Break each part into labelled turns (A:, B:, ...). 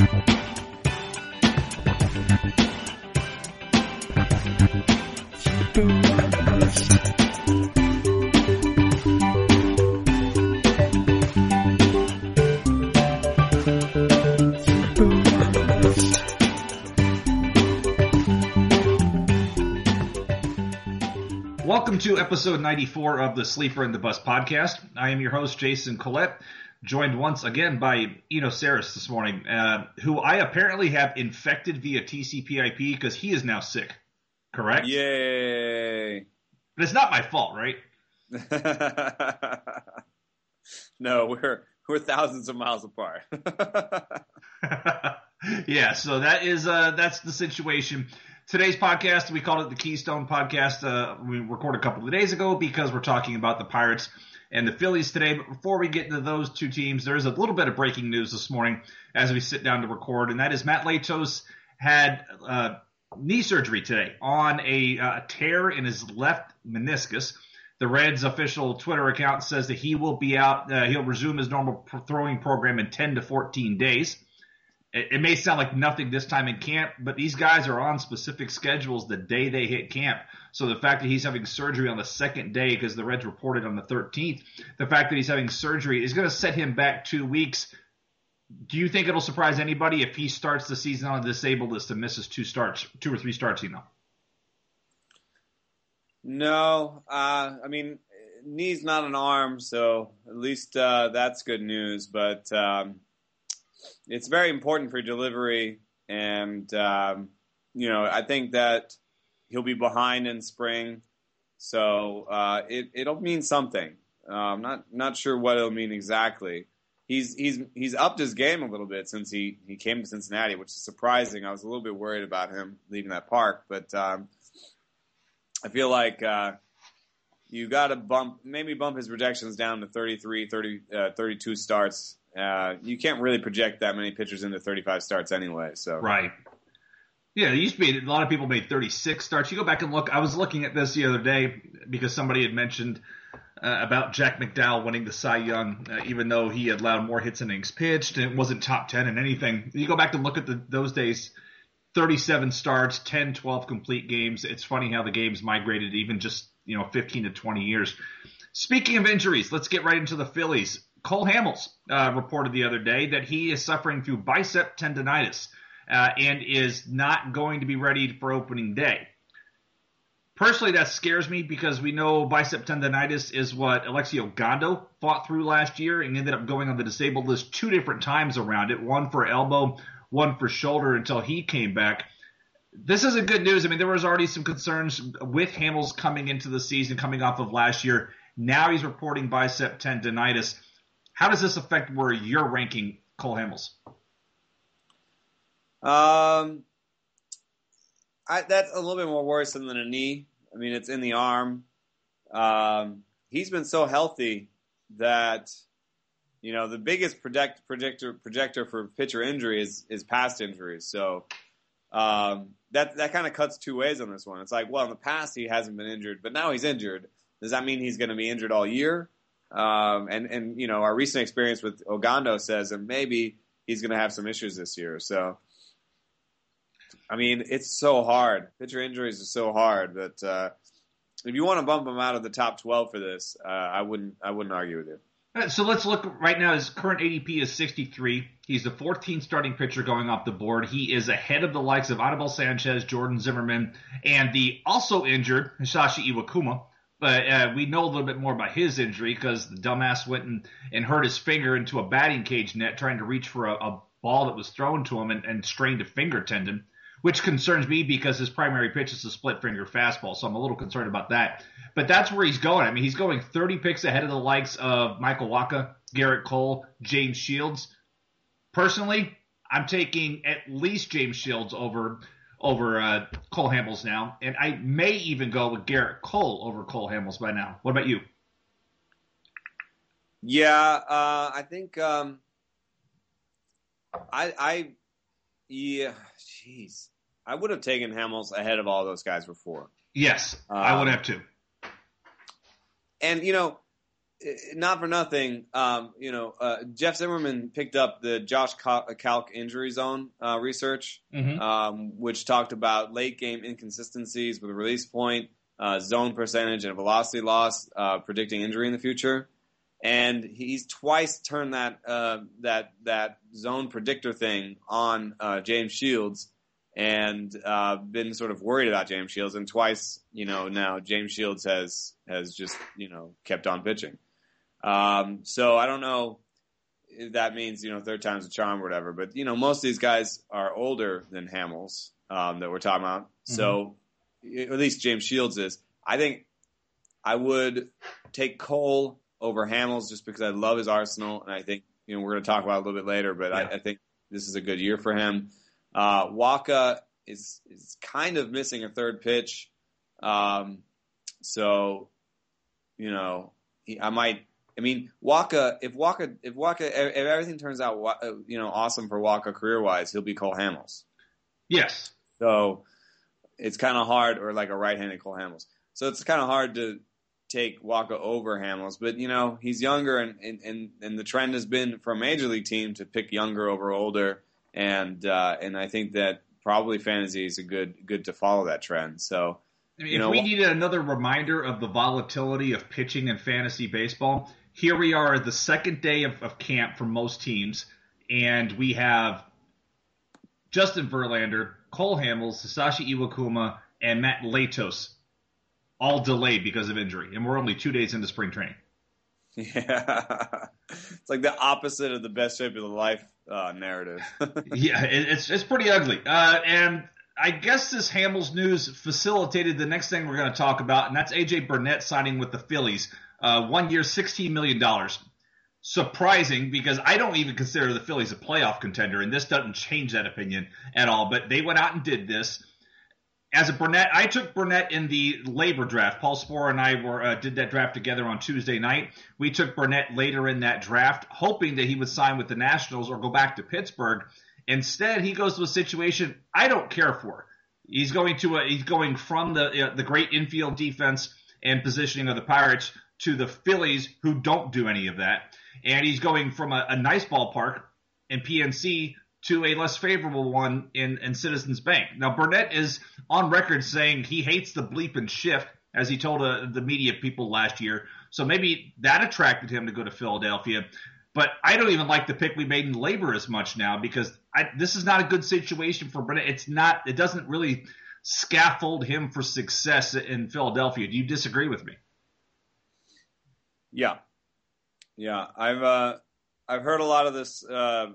A: Welcome to episode 94 of the Sleeper and the Bust podcast. I am your host, Jason Collette, joined once again by Eno Sarris this morning, uh, who I apparently have infected via TCP/IP because he is now sick. Correct?
B: Yay!
A: But it's not my fault, right?
B: no, we're we're thousands of miles apart.
A: yeah, so that is uh, that's the situation. Today's podcast, we called it the Keystone Podcast. Uh, we recorded a couple of days ago because we're talking about the Pirates and the Phillies today. But before we get into those two teams, there is a little bit of breaking news this morning as we sit down to record, and that is Matt Latos had uh, knee surgery today on a uh, tear in his left meniscus. The Reds official Twitter account says that he will be out. Uh, he'll resume his normal throwing program in 10 to 14 days it, it may sound like nothing this time in camp, but these guys are on specific schedules the day they hit camp. So the fact that he's having surgery on the second day, because the Reds reported on the 13th, the fact that he's having surgery is going to set him back two weeks. Do you think it'll surprise anybody if he starts the season on a disabled list and misses two starts, two or three starts? You know.
B: No, uh, I mean, knee's not an arm, so at least uh, that's good news. But um, it's very important for delivery, and um, you know I think that he'll be behind in spring, so uh, it it'll mean something. Uh, I'm not not sure what it'll mean exactly. He's he's he's upped his game a little bit since he he came to Cincinnati, which is surprising. I was a little bit worried about him leaving that park, but um, I feel like. Uh, you got to bump, maybe bump his projections down to 33, 30, uh, 32 starts uh, you can't really project that many pitchers into 35 starts anyway. So
A: right. Yeah, it used to be a lot of people made 36 starts. You go back and look. I was looking at this the other day because somebody had mentioned uh, about Jack McDowell winning the Cy Young, uh, even though he had allowed more hits than innings pitched and it wasn't top 10 in anything. You go back and look at the, those days. 37 starts, 10, 12 complete games. It's funny how the game's migrated even just, you know, 15 to 20 years. Speaking of injuries, let's get right into the Phillies. Cole Hamels uh, reported the other day that he is suffering through bicep tendonitis uh, and is not going to be ready for opening day. Personally, that scares me because we know bicep tendonitis is what Alexi Ogando fought through last year and ended up going on the disabled list two different times around it, one for elbow, one for shoulder until he came back. This isn't good news. I mean, there was already some concerns with Hamels coming into the season, coming off of last year. Now he's reporting bicep tendonitis. How does this affect where you're ranking Cole Hamels?
B: Um, I, that's a little bit more worrisome than a knee. I mean, it's in the arm. Um, he's been so healthy that you know the biggest project, projector projector for pitcher injury is is past injuries. So um, that that kind of cuts two ways on this one. It's like, well, in the past he hasn't been injured, but now he's injured. Does that mean he's going to be injured all year? Um, and and you know our recent experience with Ogando says that maybe he's going to have some issues this year. So, I mean, it's so hard. Pitcher injuries are so hard But uh, if you want to bump him out of the top twelve for this, uh, I wouldn't I wouldn't argue with you.
A: So let's look right now. His current ADP is 63. He's the 14th starting pitcher going off the board. He is ahead of the likes of Anibal Sanchez, Jordan Zimmermann, and the also injured Hisashi Iwakuma. But uh, we know a little bit more about his injury because the dumbass went and, and hurt his finger into a batting cage net trying to reach for a, a ball that was thrown to him and, and strained a finger tendon, which concerns me because his primary pitch is a split finger fastball. So I'm a little concerned about that. But that's where he's going. I mean, he's going 30 picks ahead of the likes of Michael Wacha, Gerrit Cole, James Shields. Personally, I'm taking at least James Shields over over uh, Cole Hamels now, and I may even go with Gerrit Cole over Cole Hamels by now. What about you?
B: Yeah, uh, I think um, I, I, yeah, jeez, I would have taken Hamels ahead of all those guys before.
A: Yes, um, I would have too.
B: And you know, not for nothing, um, you know, uh, Jeff Zimmerman picked up the Josh Kalk injury zone uh, research, mm-hmm. um, which talked about late game inconsistencies with a release point, uh, zone percentage, and velocity loss, uh, predicting injury in the future. And he's twice turned that uh, that that zone predictor thing on uh, James Shields, and been sort of worried about James Shields. And twice, you know, now James Shields has has just you know kept on pitching. Um, so I don't know if that means, you know, third time's a charm or whatever, but, you know, most of these guys are older than Hamels um, that we're talking about. Mm-hmm. So at least James Shields is. I think I would take Cole over Hamels just because I love his arsenal. And I think, you know, we're going to talk about it a little bit later, but yeah. I, I, think this is a good year for him. Uh, Wacha is, is kind of missing a third pitch. Um, so, you know, he, I might I mean, Wacha. If Wacha, if Wacha, if everything turns out, uh, you know, awesome for Wacha career wise, he'll be Cole Hamels.
A: Yes.
B: So it's kind of hard, or like a right-handed Cole Hamels. So it's kind of hard to take Wacha over Hamels, but you know he's younger, and, and and and the trend has been for a major league team to pick younger over older, and uh, and I think that probably fantasy is a good good to follow that trend. So.
A: I mean, if know, we needed another reminder of the volatility of pitching in fantasy baseball, here we are the second day of, of camp for most teams, and we have Justin Verlander, Cole Hamels, Sashi Iwakuma, and Matt Latos all delayed because of injury, and we're only two days into spring training.
B: Yeah, it's like the opposite of the best shape of the life uh, narrative.
A: yeah, it, it's it's pretty ugly, uh, and I guess this Hamels news facilitated the next thing we're going to talk about, and that's AJ Burnett signing with the Phillies. Uh, one year, $16 million. Surprising because I don't even consider the Phillies a playoff contender, and this doesn't change that opinion at all. But they went out and did this. As a Burnett, I took Burnett in the LABR draft. Paul Sporer and I were uh, did that draft together on Tuesday night. We took Burnett later in that draft, hoping that he would sign with the Nationals or go back to Pittsburgh. Instead, he goes to a situation I don't care for. He's going to a, he's going from the uh, the great infield defense and positioning of the Pirates to the Phillies, who don't do any of that. And he's going from a, a nice ballpark in PNC to a less favorable one in, in Citizens Bank. Now, Burnett is on record saying he hates the bleep and shift, as he told uh, the media people last year. So maybe that attracted him to go to Philadelphia. But I don't even like the pick we made in LABR as much now because I, this is not a good situation for Burnett. It's not. It doesn't really scaffold him for success in Philadelphia. Do you disagree with me?
B: Yeah, yeah. I've uh, I've heard a lot of this uh,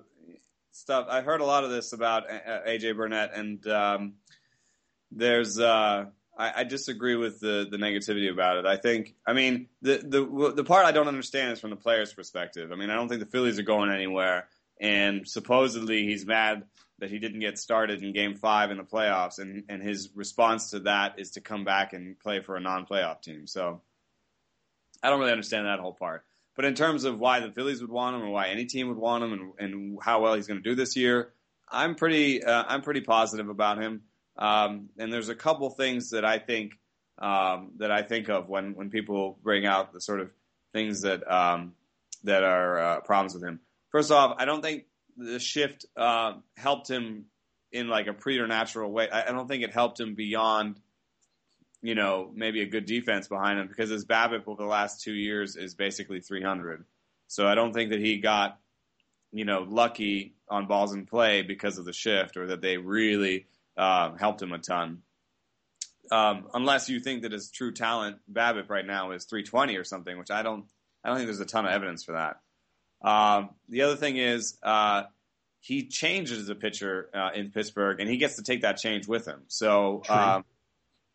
B: stuff. I've heard a lot of this about AJ Burnett, and um, there's uh, I, I, disagree with the the negativity about it. I think, I mean, the the the part I don't understand is from the player's perspective. I mean, I don't think the Phillies are going anywhere, and supposedly he's mad that he didn't get started in Game Five in the playoffs, and and his response to that is to come back and play for a non-playoff team. So. I don't really understand that whole part. But in terms of why the Phillies would want him, and why any team would want him, and, and how well he's going to do this year, I'm pretty uh, I'm pretty positive about him. Um, and there's a couple things that I think um, that I think of when when people bring out the sort of things that um, that are uh, problems with him. First off, I don't think the shift uh, helped him in like a preternatural way. I, I don't think it helped him beyond you know, maybe a good defense behind him because his BABIP over the last two years is basically 300. So I don't think that he got, you know, lucky on balls in play because of the shift or that they really um, helped him a ton. Um, unless you think that his true talent BABIP right now is 320 or something, which I don't, I don't think there's a ton of evidence for that. Um, the other thing is uh, he changes as a pitcher uh, in Pittsburgh, and he gets to take that change with him. So um,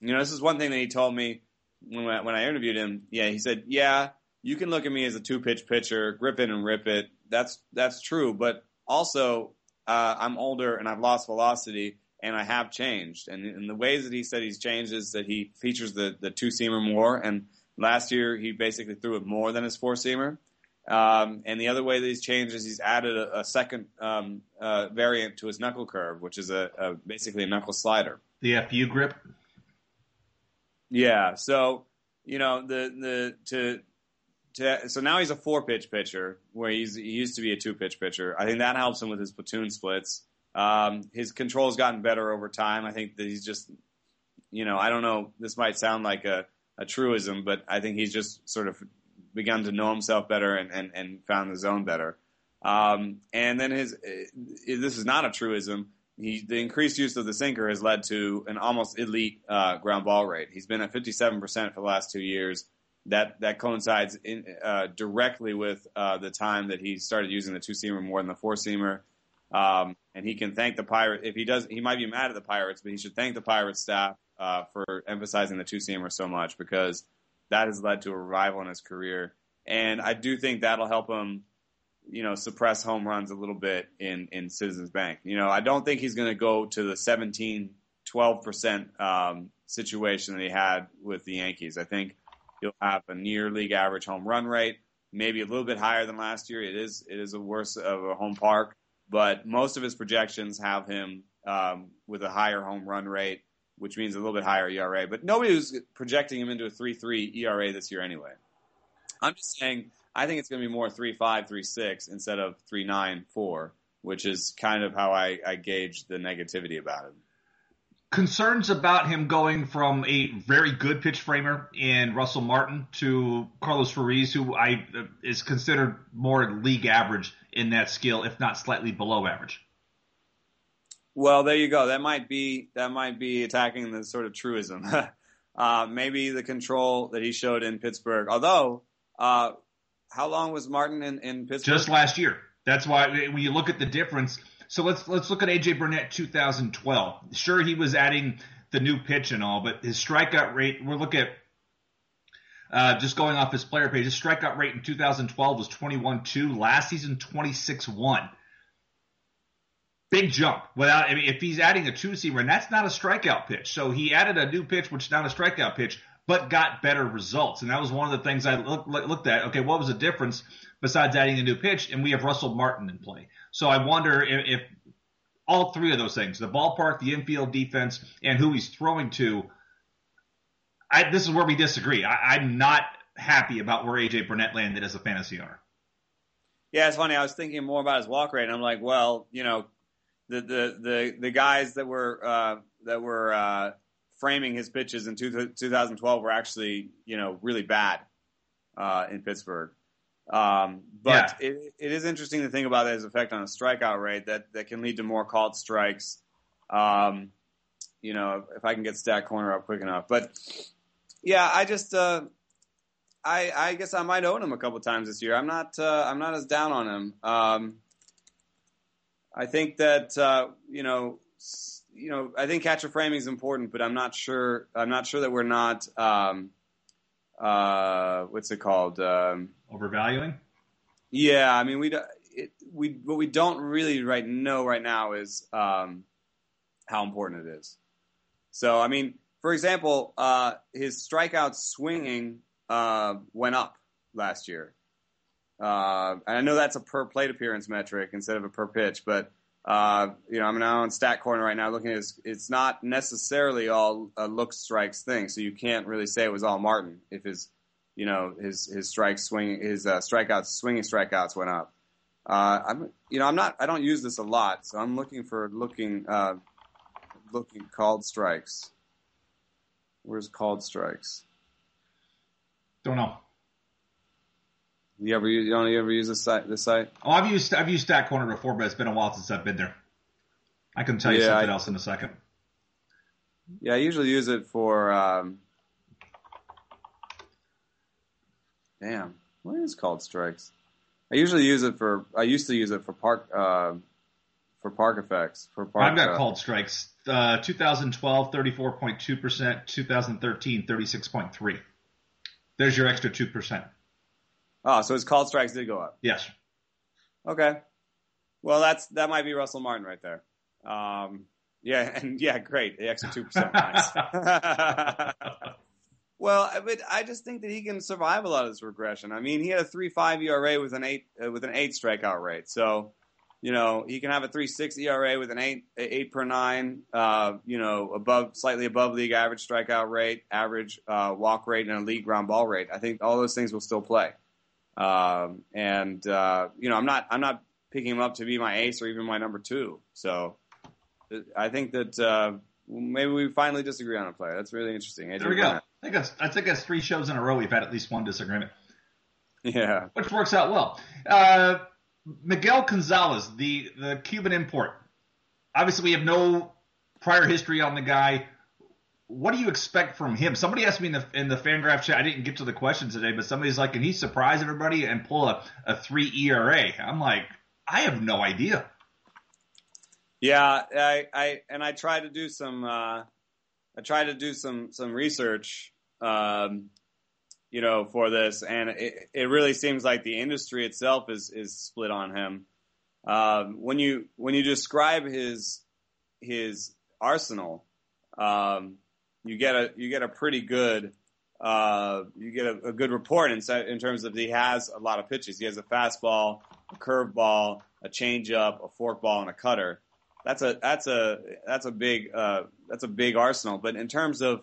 B: you know, this is one thing that he told me when I, when I interviewed him. Yeah, he said, "Yeah, you can look at me as a two pitch pitcher, grip it and rip it. That's that's true, but also uh, I'm older and I've lost velocity." and I have changed. And, the ways that he said he's changed is that he features the, the two seamer more. And last year he basically threw it more than his four seamer. Um, and the other way that he's changed is he's added a, a second um, uh, variant to his knuckle curve, which is a, a, basically a knuckle slider.
A: The FU grip.
B: Yeah. So, you know, the the to to, so now he's a four pitch pitcher where he's he used to be a two pitch pitcher. I think that helps him with his platoon splits. Um, his control's gotten better over time. I think that he's just, you know, I don't know. This might sound like a, a truism, but I think he's just sort of begun to know himself better and, and, and found the zone better. Um, and then his, this is not a truism. He, the increased use of the sinker has led to an almost elite uh, ground ball rate. He's been at 57% for the last two years that that coincides in, uh, directly with uh, the time that he started using the two seamer more than the four seamer. Um, and he can thank the pirate if he does. He might be mad at the pirates, but he should thank the Pirates staff uh, for emphasizing the two seamer so much because that has led to a revival in his career. And I do think that'll help him, you know, suppress home runs a little bit in in Citizens Bank. You know, I don't think he's going to go to the 17, 12 percent um, situation that he had with the Yankees. I think He'll have a near league average home run rate, maybe a little bit higher than last year. It is it is a worse of a home park, but most of his projections have him um, with a higher home run rate, which means a little bit higher ERA. But nobody was projecting him into a three three ERA this year anyway. I'm just saying I think it's going to be more three five three six instead of three nine four, which is kind of how I, I gauge the negativity about it
A: concerns about him going from a very good pitch framer in Russell Martin to Carlos Ruiz, who I is considered more league average in that skill, if not slightly below average.
B: Well, there you go. That might be that might be attacking the sort of truism. uh, maybe the control that he showed in Pittsburgh. Although, uh, how long was Martin in, in Pittsburgh?
A: Just last year. That's why when you look at the difference so let's let's look at AJ Burnett 2012. Sure, he was adding the new pitch and all, but his strikeout rate. We're looking at uh, just going off his player page. His strikeout rate in 2012 was 21-2. Last season, 26-1. Big jump. Without, I mean, if he's adding a two seamer, and that's not a strikeout pitch. So he added a new pitch, which is not a strikeout pitch, but got better results. And that was one of the things I look, looked at. Okay, what was the difference besides adding a new pitch? And we have Russell Martin in play. So I wonder if, if all three of those things, the ballpark, the infield defense, and who he's throwing to, I, this is where we disagree. I, I'm not happy about where AJ Burnett landed as a fantasy owner.
B: Yeah, it's funny. I was thinking more about his walk rate, and I'm like, well, you know, the the the, the guys that were uh, that were uh, framing his pitches in two, 2012 were actually, you know, really bad uh, in Pittsburgh. Um, but yeah. it, it is interesting to think about his effect on a strikeout rate that, that can lead to more called strikes. Um, you know, if I can get stat corner up quick enough. But yeah, I just, uh, I, I guess I might own him a couple times this year. I'm not, uh, I'm not as down on him. Um, I think that, uh, you know, you know, I think catcher framing is important, but I'm not sure, I'm not sure that we're not, um, uh, what's it called? Um,
A: Overvaluing.
B: Yeah, I mean we it, we what we don't really right know right now is um, how important it is. So I mean, for example, uh, his strikeout swinging uh, went up last year, uh, and I know that's a per plate appearance metric instead of a per pitch, but uh, you know, I'm now on Stat Corner right now looking at it's not necessarily all a look strikes thing, so you can't really say it was all Martin if his, you know, his his strikes swinging, his uh, strikeouts, swinging strikeouts went up. Uh, I'm, you know, I'm not, I don't use this a lot, so I'm looking for looking, uh, looking called strikes. Where's called strikes?
A: Don't know.
B: You ever you don't ever use this site? This site?
A: Oh, I've used I've used Stat Corner before, but it's been a while since I've been there. I can tell you yeah, something I, else in a second.
B: Yeah, I usually use it for. Um, damn, what is called strikes? I usually use it for. I used to use it for park. Uh, for park effects. For park.
A: I've got uh, called strikes. Uh, 2012, 34.2 percent. 2013, 36.3. There's your extra two percent.
B: Oh, so his called strikes did go up.
A: Yes.
B: Okay. Well, that's that might be Russell Martin right there. Um, yeah, and yeah, great. The extra two percent. well, but I just think that he can survive a lot of this regression. I mean, he had a three five ERA with an eight uh, with an eight strikeout rate. So, you know, he can have a three six ERA with an eight eight per nine. Uh, you know, above slightly above league average strikeout rate, average uh, walk rate, and a league ground ball rate. I think all those things will still play. Um, and uh, you know, I'm not I'm not picking him up to be my ace or even my number two. So I think that uh, maybe we finally disagree on a player. That's really interesting.
A: There we go. I think that's, I think that's three shows in a row we've had at least one disagreement.
B: Yeah,
A: which works out well. Uh, Miguel Gonzalez, the the Cuban import. Obviously, we have no prior history on the guy. What do you expect from him? Somebody asked me in the in the Fangraph chat. I didn't get to the question today, but somebody's like, "Can he surprise everybody and pull a, a three ERA?" I'm like, I have no idea.
B: Yeah, I, I and I try to do some uh, I try to do some some research, um, you know, for this, and it, it really seems like the industry itself is is split on him. Um, when you when you describe his his arsenal, um, you get a you get a pretty good uh, you get a, a good report in, in terms of he has a lot of pitches. He has a fastball, a curveball, a changeup, a forkball, and a cutter that's a that's a that's a big uh, that's a big arsenal. But in terms of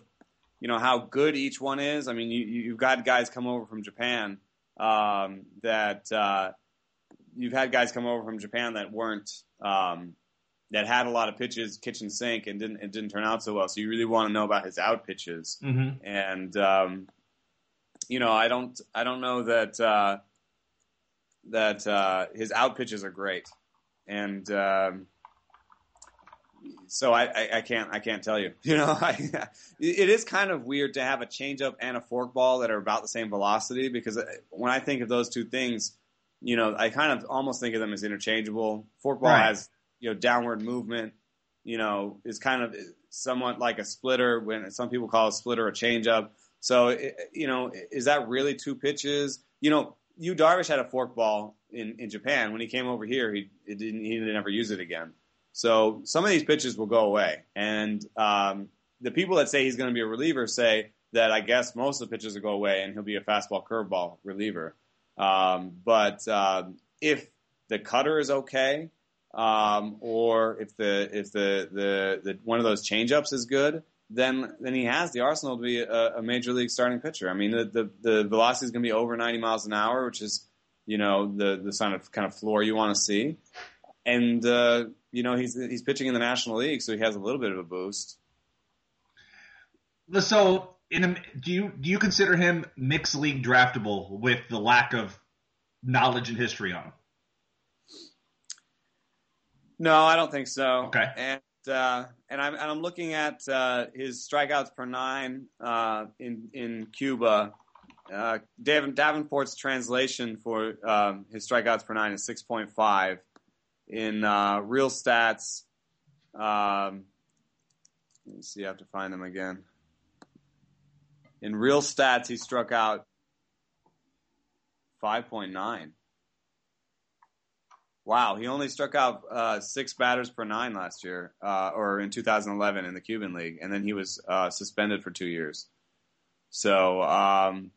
B: you know how good each one is, I mean, you, you've got guys come over from Japan um, that uh, you've had guys come over from Japan that weren't um, that had a lot of pitches kitchen sink and didn't it didn't turn out so well. So you really want to know about his out pitches,
A: mm-hmm.
B: and um, you know I don't I don't know that uh, that uh, his out pitches are great, and um, so I, I, I, can't I can't tell you. You know, I, it is kind of weird to have a changeup and a forkball that are about the same velocity because uh, when I think of those two things, you know, I kind of almost think of them as interchangeable. Forkball right. has you know downward movement. You know, is kind of somewhat like a splitter when some people call a splitter a changeup. So you know, is that really two pitches? You know, Yu Darvish had a forkball in, in Japan when he came over here. He didn't he didn't ever use it again. So some of these pitches will go away. And um, the people that say he's going to be a reliever say that I guess most of the pitches will go away and he'll be a fastball curveball reliever. Um, but um, if the cutter is okay, um, or if the if the, the, the one of those changeups is good, then then he has the arsenal to be a, a major league starting pitcher. I mean, the the, the velocity is going to be over 90 miles an hour, which is you know the the kind of kind of floor you want to see. And uh, you know, he's he's pitching in the National League, so he has a little bit of a boost.
A: So, a, do you do you consider him mixed league draftable with the lack of knowledge and history on him?
B: No, I don't think so.
A: Okay.
B: And uh, and I'm and I'm looking at uh, his strikeouts per nine uh, in in Cuba. Uh, Davenport's translation for um, his strikeouts per nine is six point five in uh, real stats. Um, let me see, I have to find them again. In real stats, he struck out 5.9. Wow, he only struck out uh, six batters per nine last year, uh, or in 2011 in the Cuban League, and then he was uh, suspended for two years. So, um,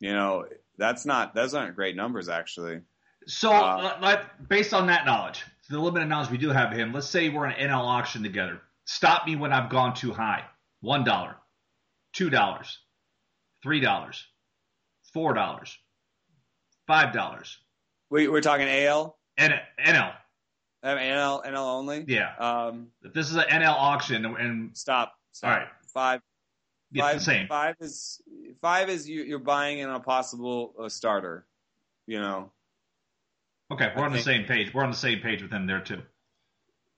B: you know, that's not those aren't great numbers actually.
A: So, uh, based on that knowledge, the limited knowledge we do have of him, let's say we're in an NL auction together. Stop me when I've gone too high. One dollar, two dollars, three dollars, four dollars, five dollars.
B: We, we're talking AL.
A: N- NL.
B: Um, NL NL only.
A: Yeah.
B: Um,
A: if this is an NL auction, and
B: stop. stop.
A: All right.
B: Five.
A: It's
B: five,
A: same.
B: Five is five is you, are buying in a possible uh, starter. You know.
A: Okay, we're I on the same page. We're on the same page with him there too.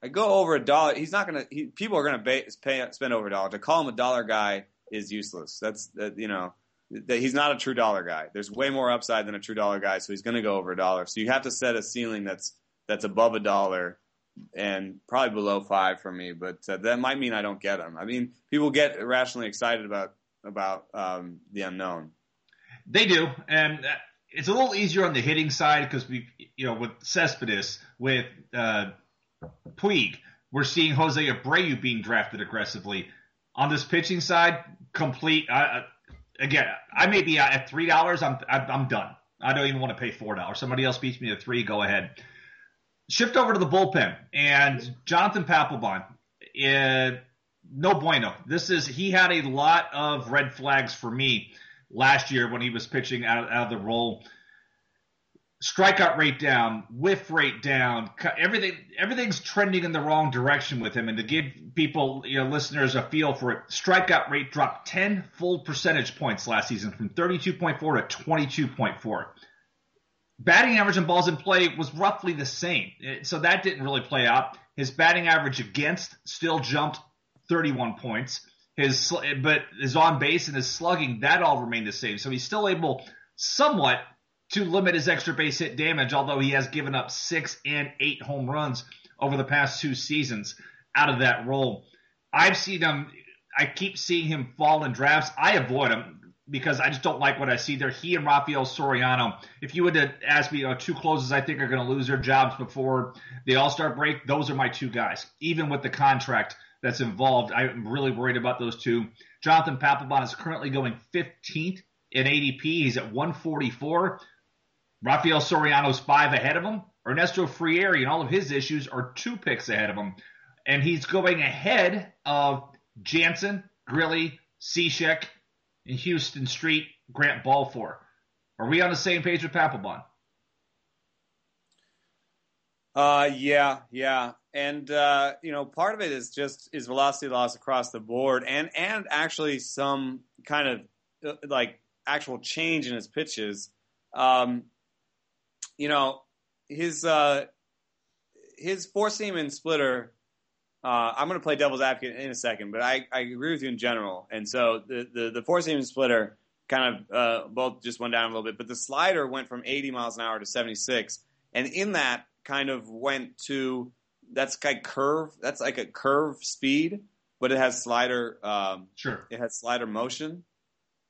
B: I go over a dollar. He's not gonna. He, people are gonna pay, pay, spend over a dollar. To call him a dollar guy is useless. That's that. You know, that he's not a true dollar guy. There's way more upside than a true dollar guy, so he's gonna go over a dollar. So you have to set a ceiling that's that's above a dollar and probably below five for me. But uh, that might mean I don't get him. I mean, people get irrationally excited about about um, the unknown.
A: They do, and it's a little easier on the hitting side because we, you know, with Cespedes, with uh, Puig, we're seeing Jose Abreu being drafted aggressively. On this pitching side, complete. Uh, again, I may be at three dollars. I'm I'm done. I don't even want to pay four dollars. Somebody else beats me to three. Go ahead. Shift over to the bullpen and Jonathan Papelbon. Uh, no bueno. This is he had a lot of red flags for me last year when he was pitching out, out of the role. Strikeout rate down, whiff rate down, everything everything's trending in the wrong direction with him. And to give people, you know, listeners a feel for it, strikeout rate dropped 10 full percentage points last season from 32.4 to 22.4. Batting average and balls in play was roughly the same. So that didn't really play out. His batting average against still jumped 31 points. His but his on base and his slugging that all remained the same. So he's still able somewhat to limit his extra base hit damage, although he has given up six and eight home runs over the past two seasons out of that role. I've seen him, I keep seeing him fall in drafts. I avoid him because I just don't like what I see there. He and Rafael Soriano, if you would have asked me, know, two closes I think are going to lose their jobs before the All Star break, those are my two guys. Even with the contract that's involved, I'm really worried about those two. Jonathan Papelbon is currently going 15th in ADP. He's at 144. Rafael Soriano's five ahead of him. Ernesto Frieri and all of his issues are two picks ahead of him. And he's going ahead of Jansen, Grilli, Cishek, and Houston Street, Grant Balfour. Are we on the same page with Papelbon?
B: Uh, yeah, yeah, and uh, you know, part of it is just is velocity loss across the board, and and actually some kind of uh, like actual change in his pitches. Um, you know, his uh, his four seam and splitter. Uh, I'm going to play devil's advocate in a second, but I, I agree with you in general. And so the the, the four seam and splitter kind of uh, both just went down a little bit, but the slider went from 80 miles an hour to 76, and in that kind of went to that's like curve. That's like a curve speed, but it has slider. Um,
A: sure.
B: It has slider motion.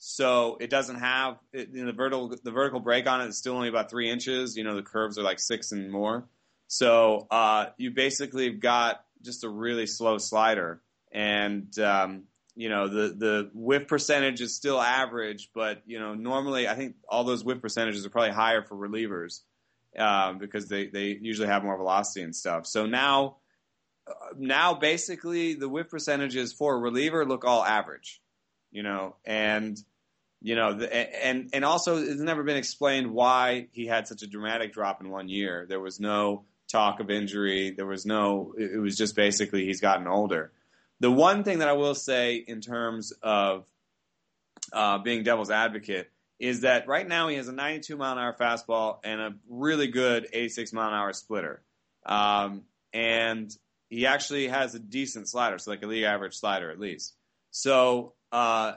B: So it doesn't have it, you know, the vertical the vertical break on it is still only about three inches. You know the curves are like six and more. So uh, you basically have got just a really slow slider, and um, you know the the whiff percentage is still average, but you know normally I think all those whiff percentages are probably higher for relievers um, because they they usually have more velocity and stuff. So now uh, now basically the whiff percentages for a reliever look all average, you know, and you know, and and also it's never been explained why he had such a dramatic drop in one year. There was no talk of injury. There was no. It was just basically he's gotten older. The one thing that I will say in terms of uh, being devil's advocate is that right now he has a 92 mile an hour fastball and a really good 86 mile an hour splitter, um, and he actually has a decent slider, so like a league average slider at least. So uh,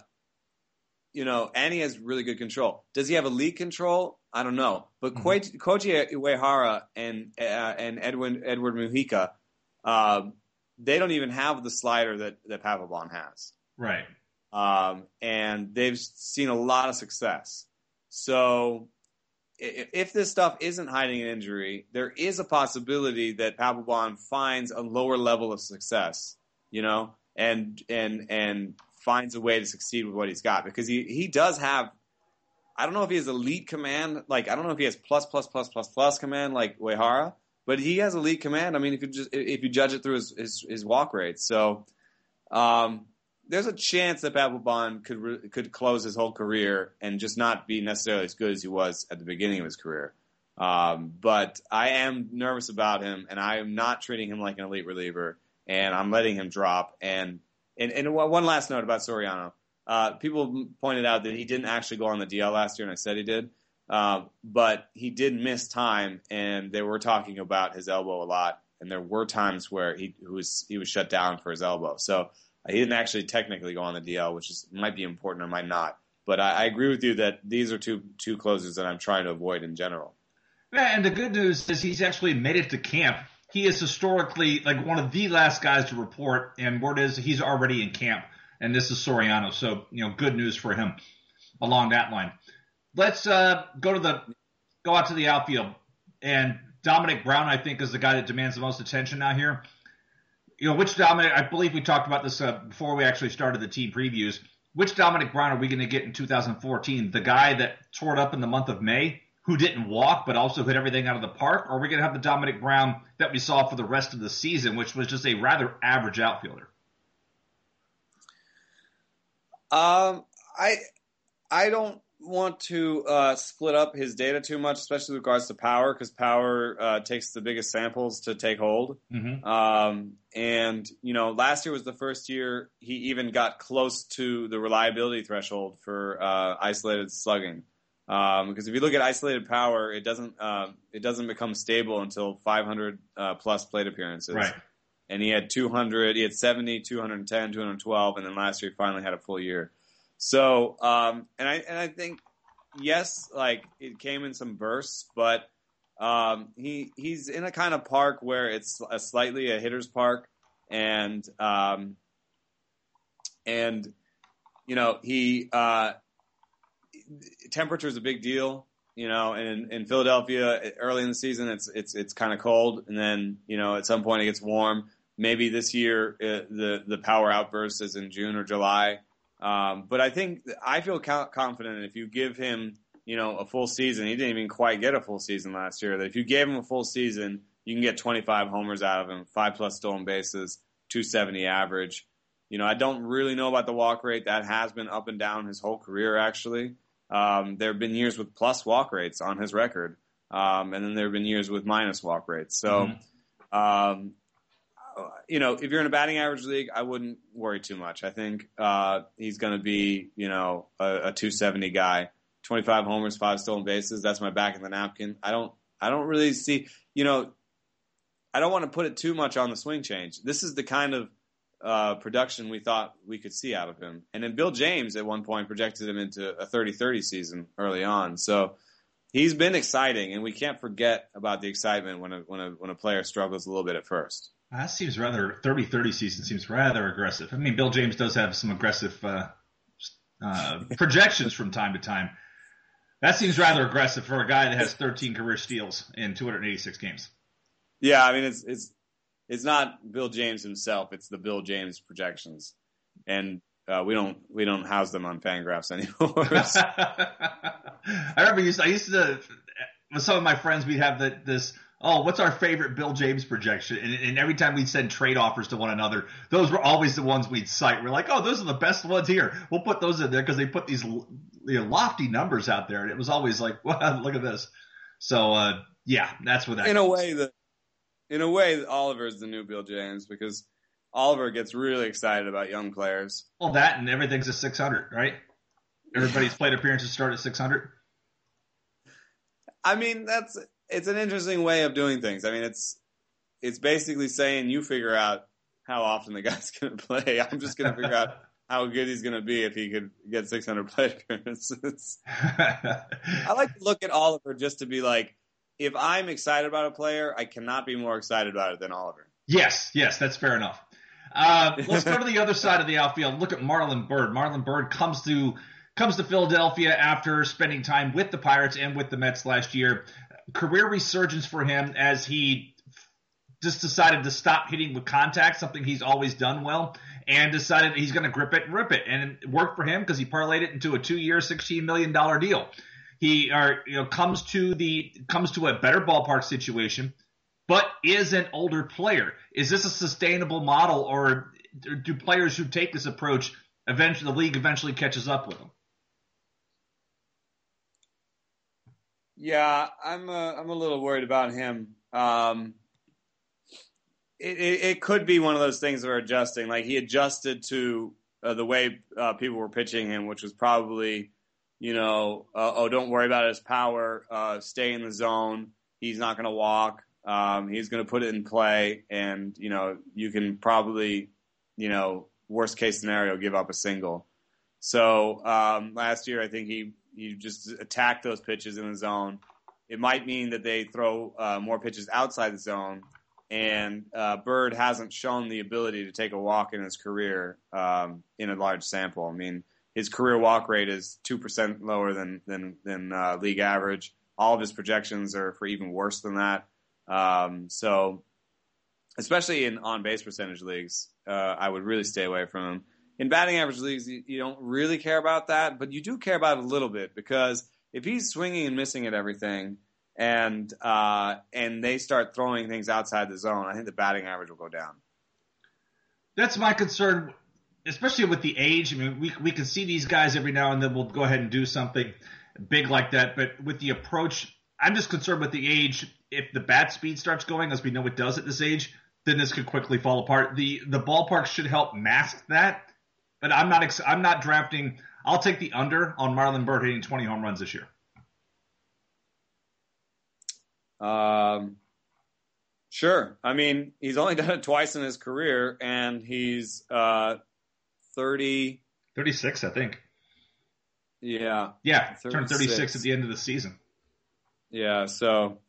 B: you know, and he has really good control. Does he have elite control? I don't know. But mm-hmm. Koji Uehara and uh, and Edwin Edward Mujica, uh, they don't even have the slider that that Papelbon has.
A: Right.
B: Um, and they've seen a lot of success. So if, if this stuff isn't hiding an injury, there is a possibility that Papelbon finds a lower level of success. You know, and and and finds a way to succeed with what he's got because he he does have. I don't know if he has elite command, like I don't know if he has plus plus plus plus plus command like Uehara, but he has elite command. I mean, if you just if you judge it through his his, his walk rate, so um, there's a chance that Papelbon could re- could close his whole career and just not be necessarily as good as he was at the beginning of his career. Um, but I am nervous about him, and I am not treating him like an elite reliever, and I'm letting him drop. And and, and one last note about Soriano. Uh, people pointed out that he didn't actually go on the DL last year, and I said he did. Uh, but he did miss time, and they were talking about his elbow a lot. And there were times where he was he was shut down for his elbow. So uh, he didn't actually technically go on the DL, which is might be important or might not. But I, I agree with you that these are two two closes that I'm trying to avoid in general.
A: Yeah, and the good news is he's actually made it to camp he is historically like one of the last guys to report, and word is he's already in camp, and this is Soriano. So you know, good news for him along that line. Let's uh, go to the go out to the outfield, and Domonic Brown, I think, is the guy that demands the most attention now here. You know, which Domonic? I believe we talked about this uh, before we actually started the team previews. Which Domonic Brown are we going to get in 2014? The guy that tore it up in the month of May, who didn't walk but also hit everything out of the park, or are we going to have the Domonic Brown that we saw for the rest of the season, which was just a rather average outfielder?
B: Um, I I don't want to uh, split up his data too much, especially with regards to power, because power uh, takes the biggest samples to take hold.
A: Mm-hmm.
B: Um, and you know, last year was the first year he even got close to the reliability threshold for uh, isolated slugging. Um, because if you look at isolated power, it doesn't um, it doesn't become stable until 500 uh, plus plate appearances.
A: Right.
B: And he had 200, he had 70, 210, 212, and then last year he finally had a full year. So, um, and I and I think yes, like it came in some bursts, but um, he he's in a kind of park where it's a slightly a hitter's park, and um, and you know he uh, temperature is a big deal. You know, and in Philadelphia early in the season, it's it's it's kind of cold, and then you know at some point it gets warm. Maybe this year uh, the the power outburst is in June or July. Um, but I think I feel confident if you give him, you know, a full season. He didn't even quite get a full season last year. That if you gave him a full season, you can get 25 homers out of him, five plus stolen bases, 270 average. You know, I don't really know about the walk rate. That has been up and down his whole career, actually. Um, there have been years with plus walk rates on his record, um, and then there have been years with minus walk rates. So, mm-hmm. um, you know, if you're in a batting average league, I wouldn't worry too much. I think uh, he's going to be, you know, a, a 270 guy, 25 homers, five stolen bases. That's my back in the napkin. I don't, I don't really see, you know, I don't want to put it too much on the swing change. This is the kind of uh, production we thought we could see out of him. And then Bill James at one point projected him into a 30-30 season early on. So he's been exciting, and we can't forget about the excitement when a when a when a player struggles a little bit at first.
A: That seems rather 30-30 season seems rather aggressive. I mean, Bill James does have some aggressive uh, uh, projections from time to time. That seems rather aggressive for a guy that has 13 career steals in 286 games.
B: Yeah, I mean it's it's it's not Bill James himself; it's the Bill James projections, and uh, we don't we don't house them on Fangraphs anymore.
A: I remember used I used to with some of my friends we'd have the, this oh what's our favorite Bill James projection? And, and, every time we'd send trade offers to one another those were always the ones we'd cite. We're like oh those are the best ones here. We'll put those in there because they put these you know, lofty numbers out there. And it was always like wow look at this. So uh, yeah that's what that
B: in a way that in a way, Oliver is the new Bill James because Oliver gets really excited about young players.
A: Well, that and everything's a 600, right? Everybody's plate appearances start at 600.
B: I mean, that's it's an interesting way of doing things. I mean, it's it's basically saying you figure out how often the guy's going to play. I'm just going to figure out how good he's going to be if he could get 600 plate appearances. I like to look at Oliver just to be like, if I'm excited about a player, I cannot be more excited about it than Oliver.
A: Yes, yes, that's fair enough. Uh, let's go to the other side of the outfield. Look at Marlon Byrd. Marlon Byrd comes to comes to Philadelphia after spending time with the Pirates and with the Mets last year. Career resurgence for him as he just decided to stop hitting with contact, something he's always done well, and decided he's going to grip it and rip it. And it worked for him because he parlayed it into a two-year, $16 million deal. He are you know comes to the comes to a better ballpark situation, but is an older player. Is this a sustainable model, or do players who take this approach eventually the league eventually catches up with them?
B: Yeah, I'm a, I'm a little worried about him. Um, it, it, it, could be one of those things are adjusting. Like he adjusted to uh, the way uh, people were pitching him, which was probably you know, uh, oh, don't worry about his power. Uh, stay in the zone. He's not going to walk. Um, he's going to put it in play, and you know, you can probably, you know, worst case scenario, give up a single. So um, last year, I think he he just attacked those pitches in the zone. It might mean that they throw uh, more pitches outside the zone, and uh, Byrd hasn't shown the ability to take a walk in his career um, in a large sample. I mean, his career walk rate is two percent lower than than than uh, league average. All of his projections are for even worse than that. Um, so, especially in on base percentage leagues, uh, I would really stay away from him. In batting average leagues, you, you, don't really care about that, but you do care about it a little bit because if he's swinging and missing at everything, and uh, and they start throwing things outside the zone, I think the batting average will go down.
A: That's my concern especially with the age. I mean, we we can see these guys every now and then. We'll go ahead and do something big like that, but with the approach, I'm just concerned with the age. If the bat speed starts going, as we know it does at this age, then this could quickly fall apart. The the ballpark should help mask that, but I'm not ex- I'm not drafting. I'll take the under on Marlon Byrd hitting 20 home runs this year.
B: Um, sure. I mean, he's only done it twice in his career, and he's uh, 30.
A: 36, I think.
B: Yeah.
A: Yeah, 36. turned 36 at the end of the season.
B: Yeah, so,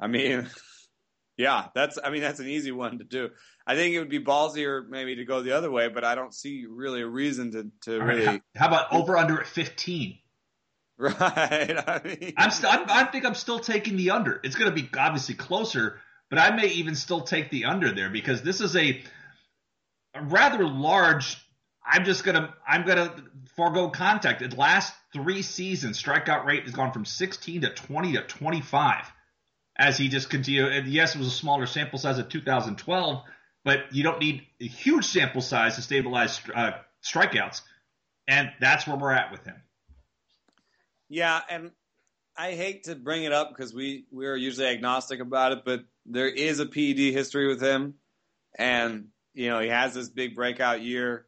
B: I mean, yeah, that's, I mean, that's an easy one to do. I think it would be ballsier maybe to go the other way, but I don't see really a reason to, to really.
A: How, how about over under at 15?
B: Right. I
A: mean, I'm still. I think I'm still taking the under. It's going to be obviously closer, but I may even still take the under there because this is a, a rather large. I'm just gonna. I'm gonna forego contact. The last three seasons, strikeout rate has gone from 16 to 20 to 25, as he just continued. And yes, it was a smaller sample size of 2012, but you don't need a huge sample size to stabilize uh, strikeouts, and that's where we're at with him.
B: Yeah, and I hate to bring it up because we we are usually agnostic about it, but there is a PED history with him, and you know he has this big breakout year.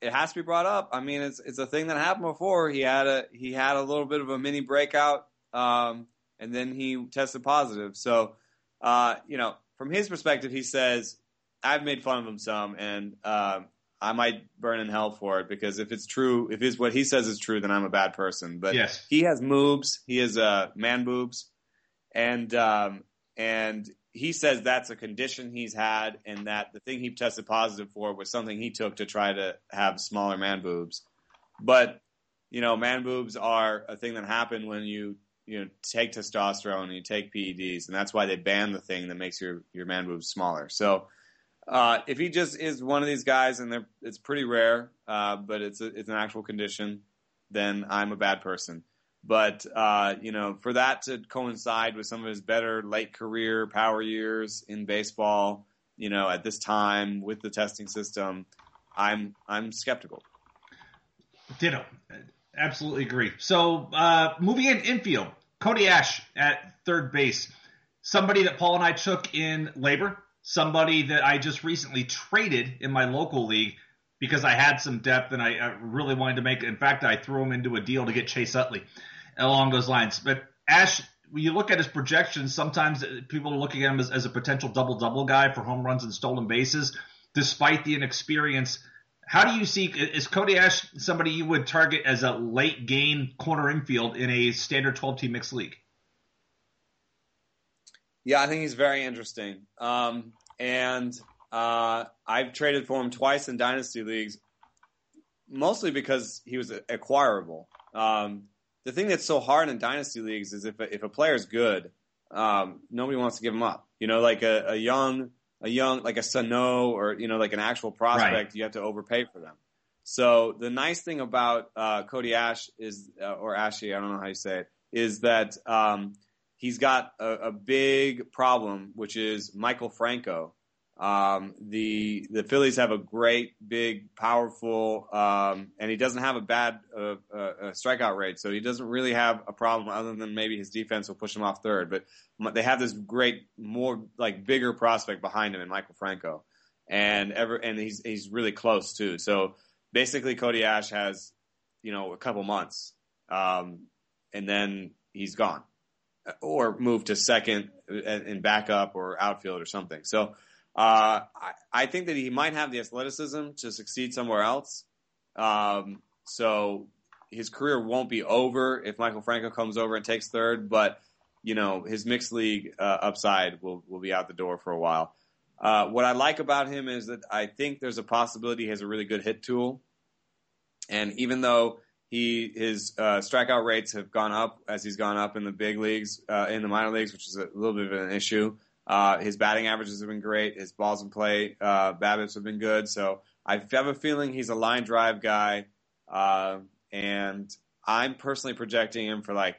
B: It has to be brought up. I mean, it's it's a thing that happened before. He had a he had a little bit of a mini breakout, um, and then he tested positive. So, uh, you know, from his perspective, he says, "I've made fun of him some, and uh, I might burn in hell for it because if it's true, if is what he says is true, then I'm a bad person. But
A: yes.
B: he has moves, he has uh, man boobs, and um, and he says that's a condition he's had, and that the thing he tested positive for was something he took to try to have smaller man boobs. But you know, man boobs are a thing that happen when you you know take testosterone and you take PEDs, and that's why they ban the thing that makes your your man boobs smaller. So uh, if he just is one of these guys, and it's pretty rare, uh, but it's a, it's an actual condition, then I'm a bad person. But uh, you know, for that to coincide with some of his better late career power years in baseball, you know, at this time with the testing system, I'm I'm skeptical.
A: Ditto, absolutely agree. So uh, moving in infield, Cody Asche at third base, somebody that Paul and I took in LABR, somebody that I just recently traded in my local league because I had some depth and I, I really wanted to make. In fact, I threw him into a deal to get Chase Utley along those lines. But Asche, when you look at his projections, sometimes people are looking at him as, as a potential double double guy for home runs and stolen bases, despite the inexperience. How do you see is Cody Asche somebody you would target as a late game corner infield in a standard 12 team mixed league?
B: Yeah, I think he's very interesting. Um, and uh, I've traded for him twice in dynasty leagues, mostly because he was acquirable. Um, the thing that's so hard in dynasty leagues is if a, if a player is good, um, nobody wants to give him up. You know, like a, a young, a young, like a Sano or you know, like an actual prospect, right. you have to overpay for them. So the nice thing about uh, Cody Asche is, uh, or Ashy, I don't know how you say it, is that um, he's got a, a big problem, which is Maikel Franco. Um, the the Phillies have a great, big, powerful, um, and he doesn't have a bad uh, uh, strikeout rate, so he doesn't really have a problem other than maybe his defense will push him off third. But they have this great, more like bigger prospect behind him in Maikel Franco, and ever and he's he's really close too. So basically, Cody Asche has you know a couple months, um, and then he's gone or moved to second and backup or outfield or something. So uh, I, I, think that he might have the athleticism to succeed somewhere else. Um, so his career won't be over if Maikel Franco comes over and takes third, but you know his mixed league uh, upside will will be out the door for a while. Uh, what I like about him is that I think there's a possibility he has a really good hit tool, and even though he his uh, strikeout rates have gone up as he's gone up in the big leagues, uh, in the minor leagues, which is a little bit of an issue. Uh, his batting averages have been great. His balls in play, uh, BABIPs have been good. So I have a feeling he's a line drive guy, uh, and I'm personally projecting him for like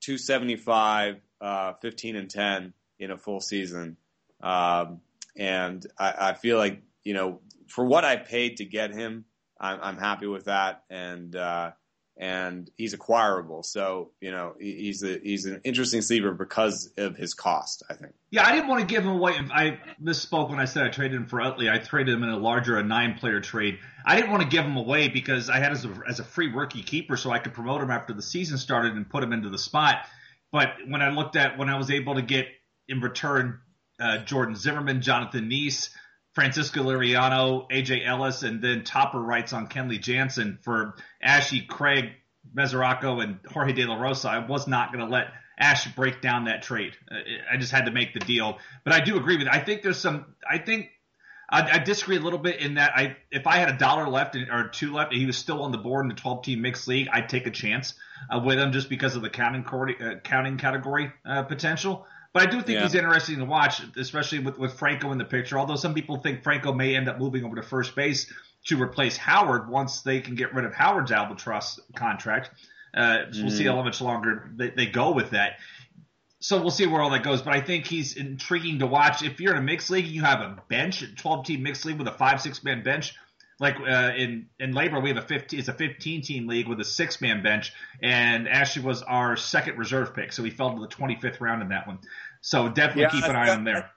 B: 275, uh, 15 and 10 in a full season. Um, and I, I feel like you know for what I paid to get him I'm, I'm happy with that, and uh, and he's acquirable. So you know he's a, he's an interesting sleeper because of his cost. I think.
A: Yeah, I didn't want to give him away. I misspoke when I said I traded him for Utley. I traded him in a larger, a nine-player trade. I didn't want to give him away because I had as a, as a free rookie keeper, so I could promote him after the season started and put him into the spot. But when I looked at when I was able to get in return uh, Jordan Zimmermann, Jonathan Niese, Francisco Liriano, AJ Ellis, and then topper writes on Kenley Jansen for Ashy, Craig, Mesoraco, and Jorge De La Rosa. I was not going to let Asche break down that trade. I just had to make the deal. But I do agree with. It. I think there's some. I think I, I disagree a little bit in that I if I had a dollar left or two left and he was still on the board in the 12 team mixed league, I'd take a chance uh, with him just because of the counting uh, counting category uh, potential. But I do think yeah. he's interesting to watch, especially with, with Franco in the picture. Although some people think Franco may end up moving over to first base to replace Howard once they can get rid of Howard's albatross contract. Uh, so we'll see how much longer they, they, go with that. So we'll see where all that goes. But I think he's intriguing to watch. If you're in a mixed league, you have a bench, 12 team mixed league with a five six man bench. Like uh, in in LABR, we have a 15. It's a 15 team league with a six man bench, and Ashley was our second reserve pick, so he fell to the 25th round in that one. So definitely yeah, keep an I, eye on him there.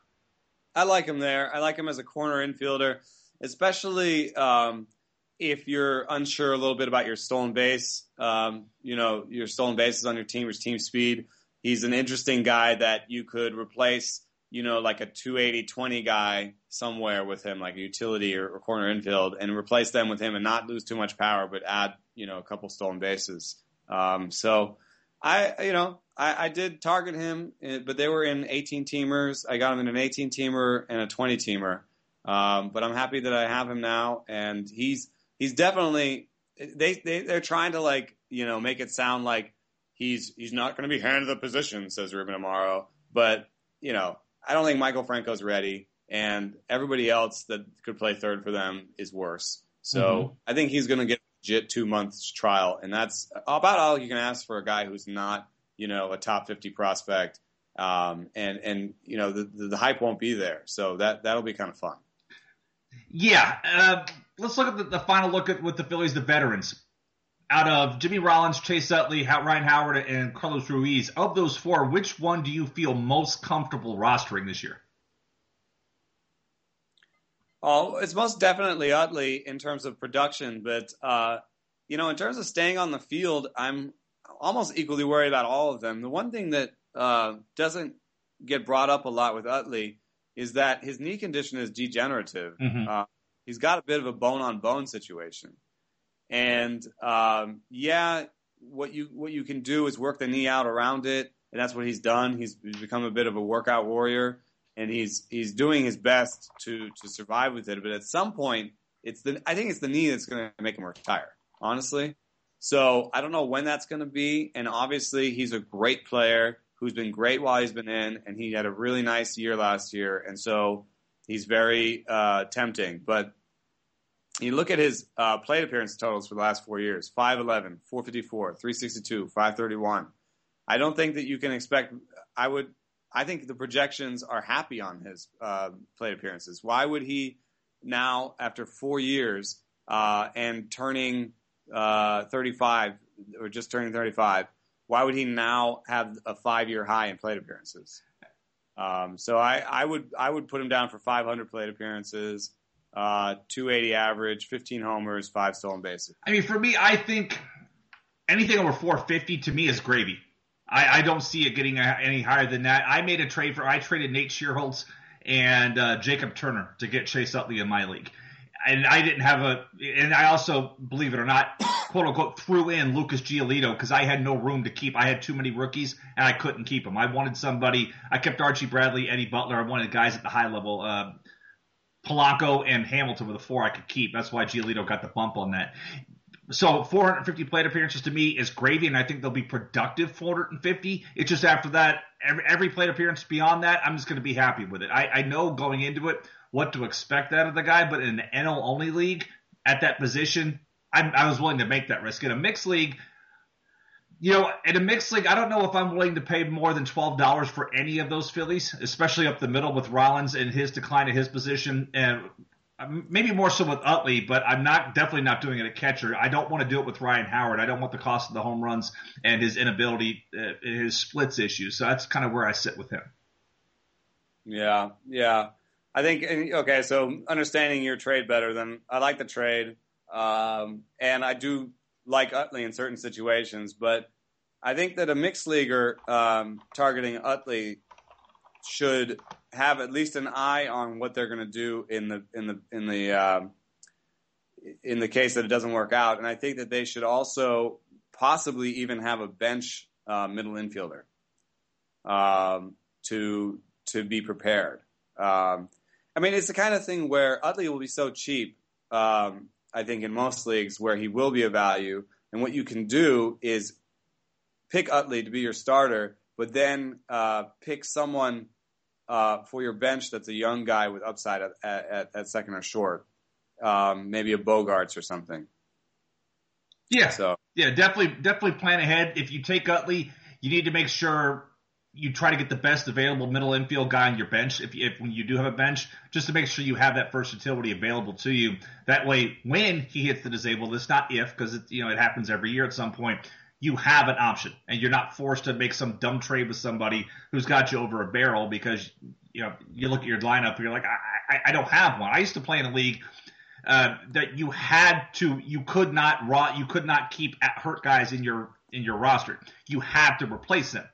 B: I, I like him there. I like him as a corner infielder, especially um, if you're unsure a little bit about your stolen base. Um, you know, your stolen bases on your team, your team speed. He's an interesting guy that you could replace. You know, like a 280-20 guy somewhere with him, like a utility or, or corner infield, and replace them with him and not lose too much power, but add you know a couple stolen bases. Um, so I, you know, I, I, did target him, eh, but they were in 18 teamers. I got him in an 18 teamer and a 20 teamer. Um, but I'm happy that I have him now, and he's he's definitely they they they're trying to like you know make it sound like he's he's not going to be handed the position, says Ruben Amaro. But you know, I don't think Maikel Franco's ready, and everybody else that could play third for them is worse. So mm-hmm. I think he's going to get a legit two months trial, and that's about all you can ask for a guy who's not you know a top fifty prospect. Um, and and you know the, the, the hype won't be there, so that that'll be kind of fun.
A: Yeah, uh, let's look at the, the, final look at with the Phillies, the veterans. Out of Jimmy Rollins, Chase Utley, Ryan Howard, and Carlos Ruiz, of those four, which one do you feel most comfortable rostering this year?
B: Oh, it's most definitely Utley in terms of production, but uh, you know, in terms of staying on the field, I'm almost equally worried about all of them. The one thing that uh, doesn't get brought up a lot with Utley is that his knee condition is degenerative. Mm-hmm. Uh, he's got a bit of a bone on bone situation, and um, yeah, what you what you can do is work the knee out around it, and that's what he's done. He's, become a bit of a workout warrior and he's he's doing his best to to survive with it. But at some point, it's the I think it's the knee that's going to make him retire. Honestly, so I don't know when that's going to be. And obviously, he's a great player who's been great while he's been in, and he had a really nice year last year, and so he's very uh, tempting. But you look at his uh, plate appearance totals for the last four years 5'11, 454, 362, 531. I don't think that you can expect. I would I think the projections are happy on his uh, plate appearances. Why would he now, after four years uh, and turning uh, 35 or just turning 35, why would he now have a five-year high in plate appearances? Um, so I, I, would I would put him down for 500 plate appearances, uh, 280 average, 15 homers, five stolen bases.
A: I mean, for me, I think anything over 450 to me is gravy. I, I don't see it getting any higher than that. I made a trade for I traded Nate Schierholtz and uh, Jacob Turner to get Chase Utley in my league. And I didn't have a, and I also, believe it or not, quote unquote, threw in Lucas Giolito because I had no room to keep. I had too many rookies and I couldn't keep them. I wanted somebody, I kept Archie Bradley, Eddie Butler. I wanted guys at the high level. Uh, Polanco and Hamilton were the four I could keep. That's why Giolito got the bump on that. So 450 plate appearances to me is gravy, and I think they'll be productive 450. It's just after that, every, every plate appearance beyond that, I'm just going to be happy with it. I, I know going into it what to expect out of the guy, but in an NL only league at that position, I, I was willing to make that risk. In a mixed league, you know, in a mixed league, I don't know if I'm willing to pay more than twelve dollars for any of those Phillies, especially up the middle with Rollins and his decline of his position and maybe more so with Utley, but I'm not definitely not doing it at catcher. I don't want to do it with Ryan Howard. I don't want the cost of the home runs and his inability, uh, his splits issues. So that's kind of where I sit with him.
B: Yeah, yeah. I think okay. So understanding your trade better, then I like the trade, um, and I do like Utley in certain situations. But I think that a mixed leaguer um, targeting Utley should have at least an eye on what they're going to do in the in the in the uh, in the case that it doesn't work out. And I think that they should also possibly even have a bench uh, middle infielder um, to to be prepared. Um, I mean, it's the kind of thing where Utley will be so cheap. Um, I think in most leagues where he will be a value, and what you can do is pick Utley to be your starter, but then uh, pick someone uh, for your bench that's a young guy with upside at, at, at second or short, um, maybe a Bogaerts or something.
A: Yeah. So yeah, definitely, definitely plan ahead. If you take Utley, you need to make sure you try to get the best available middle infield guy on your bench. If, if when you do have a bench, just to make sure you have that versatility available to you. That way, when he hits the disabled, it's not if because it, you know it happens every year at some point you have an option and you're not forced to make some dumb trade with somebody who's got you over a barrel because you know you look at your lineup and you're like I, I, I don't have one. I used to play in a league uh, that you had to you could not raw you could not keep hurt guys in your in your roster. You had to replace them.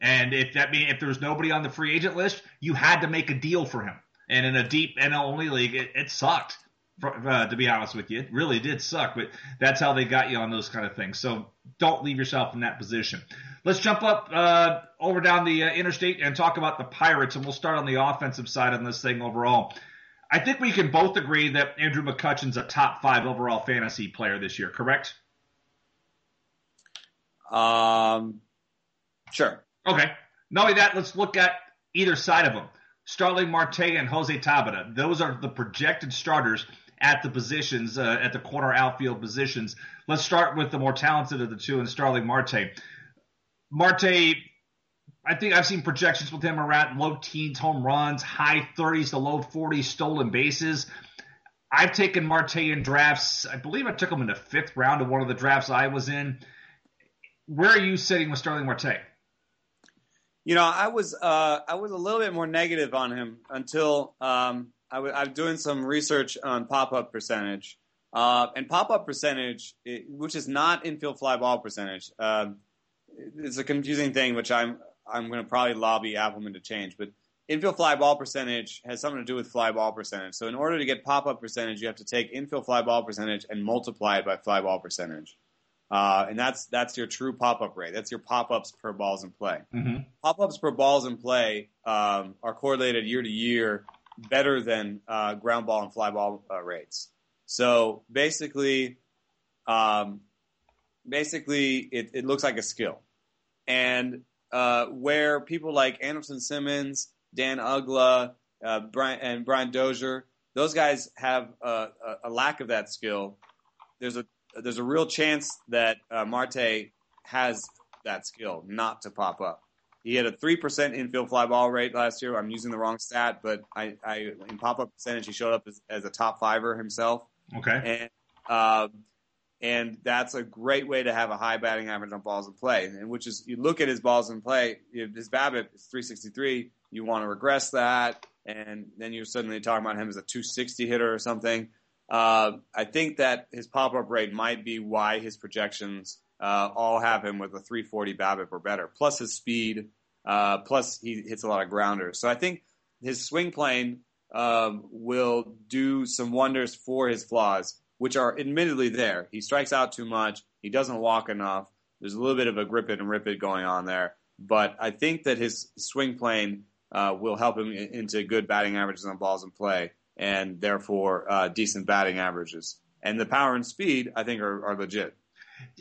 A: And if that mean if there was nobody on the free agent list, you had to make a deal for him. And in a deep NL only league, it, it sucked. Uh, to be honest with you, it really did suck. But that's how they got you on those kind of things. So don't leave yourself in that position. Let's jump up uh, over down the uh, interstate and talk about the Pirates, and we'll start on the offensive side on this thing overall. I think we can both agree that Andrew McCutchen's a top five overall fantasy player this year, correct?
B: Um, sure.
A: Okay. Not only that, let's look at either side of them. Starling Marte and Jose Tabata. Those are the projected starters at the positions, uh, at the corner outfield positions. Let's start with the more talented of the two and Starling Marte. Marte, I think I've seen projections with him around low teens home runs, high 30s to low 40s stolen bases. I've taken Marte in drafts. I believe I took him in the fifth round of one of the drafts I was in. Where are you sitting with Starling Marte?
B: You know, I was uh, I was a little bit more negative on him until um, I w- I'm doing some research on pop up percentage. Uh, and pop up percentage, which is not infield fly ball percentage, uh, it's a confusing thing, which I'm I'm going to probably lobby Appelman to change. But infield fly ball percentage has something to do with fly ball percentage. So in order to get pop up percentage, you have to take infield fly ball percentage and multiply it by fly ball percentage. Uh, and that's that's your true pop up rate. That's your pop ups per balls in play. Mm-hmm. Pop ups per balls in play um, are correlated year to year better than uh, ground ball and fly ball uh, rates. So basically, um, basically it, it, looks like a skill. And uh, where people like Andrelton Simmons, Dan Uggla, uh, Brian, and Brian Dozier, those guys have a, a, lack of that skill. There's a there's a real chance that uh, Marte has that skill not to pop up. He had a three percent infield fly ball rate last year. I'm using the wrong stat, but I, I in pop up percentage he showed up as, as, a top fiver himself.
A: Okay,
B: and uh, and that's a great way to have a high batting average on balls in play. And which is you look at his balls in play, his BABIP is 363. You want to regress that, and then you're suddenly talking about him as a 260 hitter or something. Uh, I think that his pop up rate might be why his projections uh, all have him with a 340 BABIP or better, plus his speed, uh, plus he hits a lot of grounders. So I think his swing plane um, will do some wonders for his flaws, which are admittedly there. He strikes out too much. He doesn't walk enough. There's a little bit of a grip it and rip it going on there. But I think that his swing plane uh, will help him into good batting averages on balls in play, and therefore uh, decent batting averages. And the power and speed, I think, are, are legit.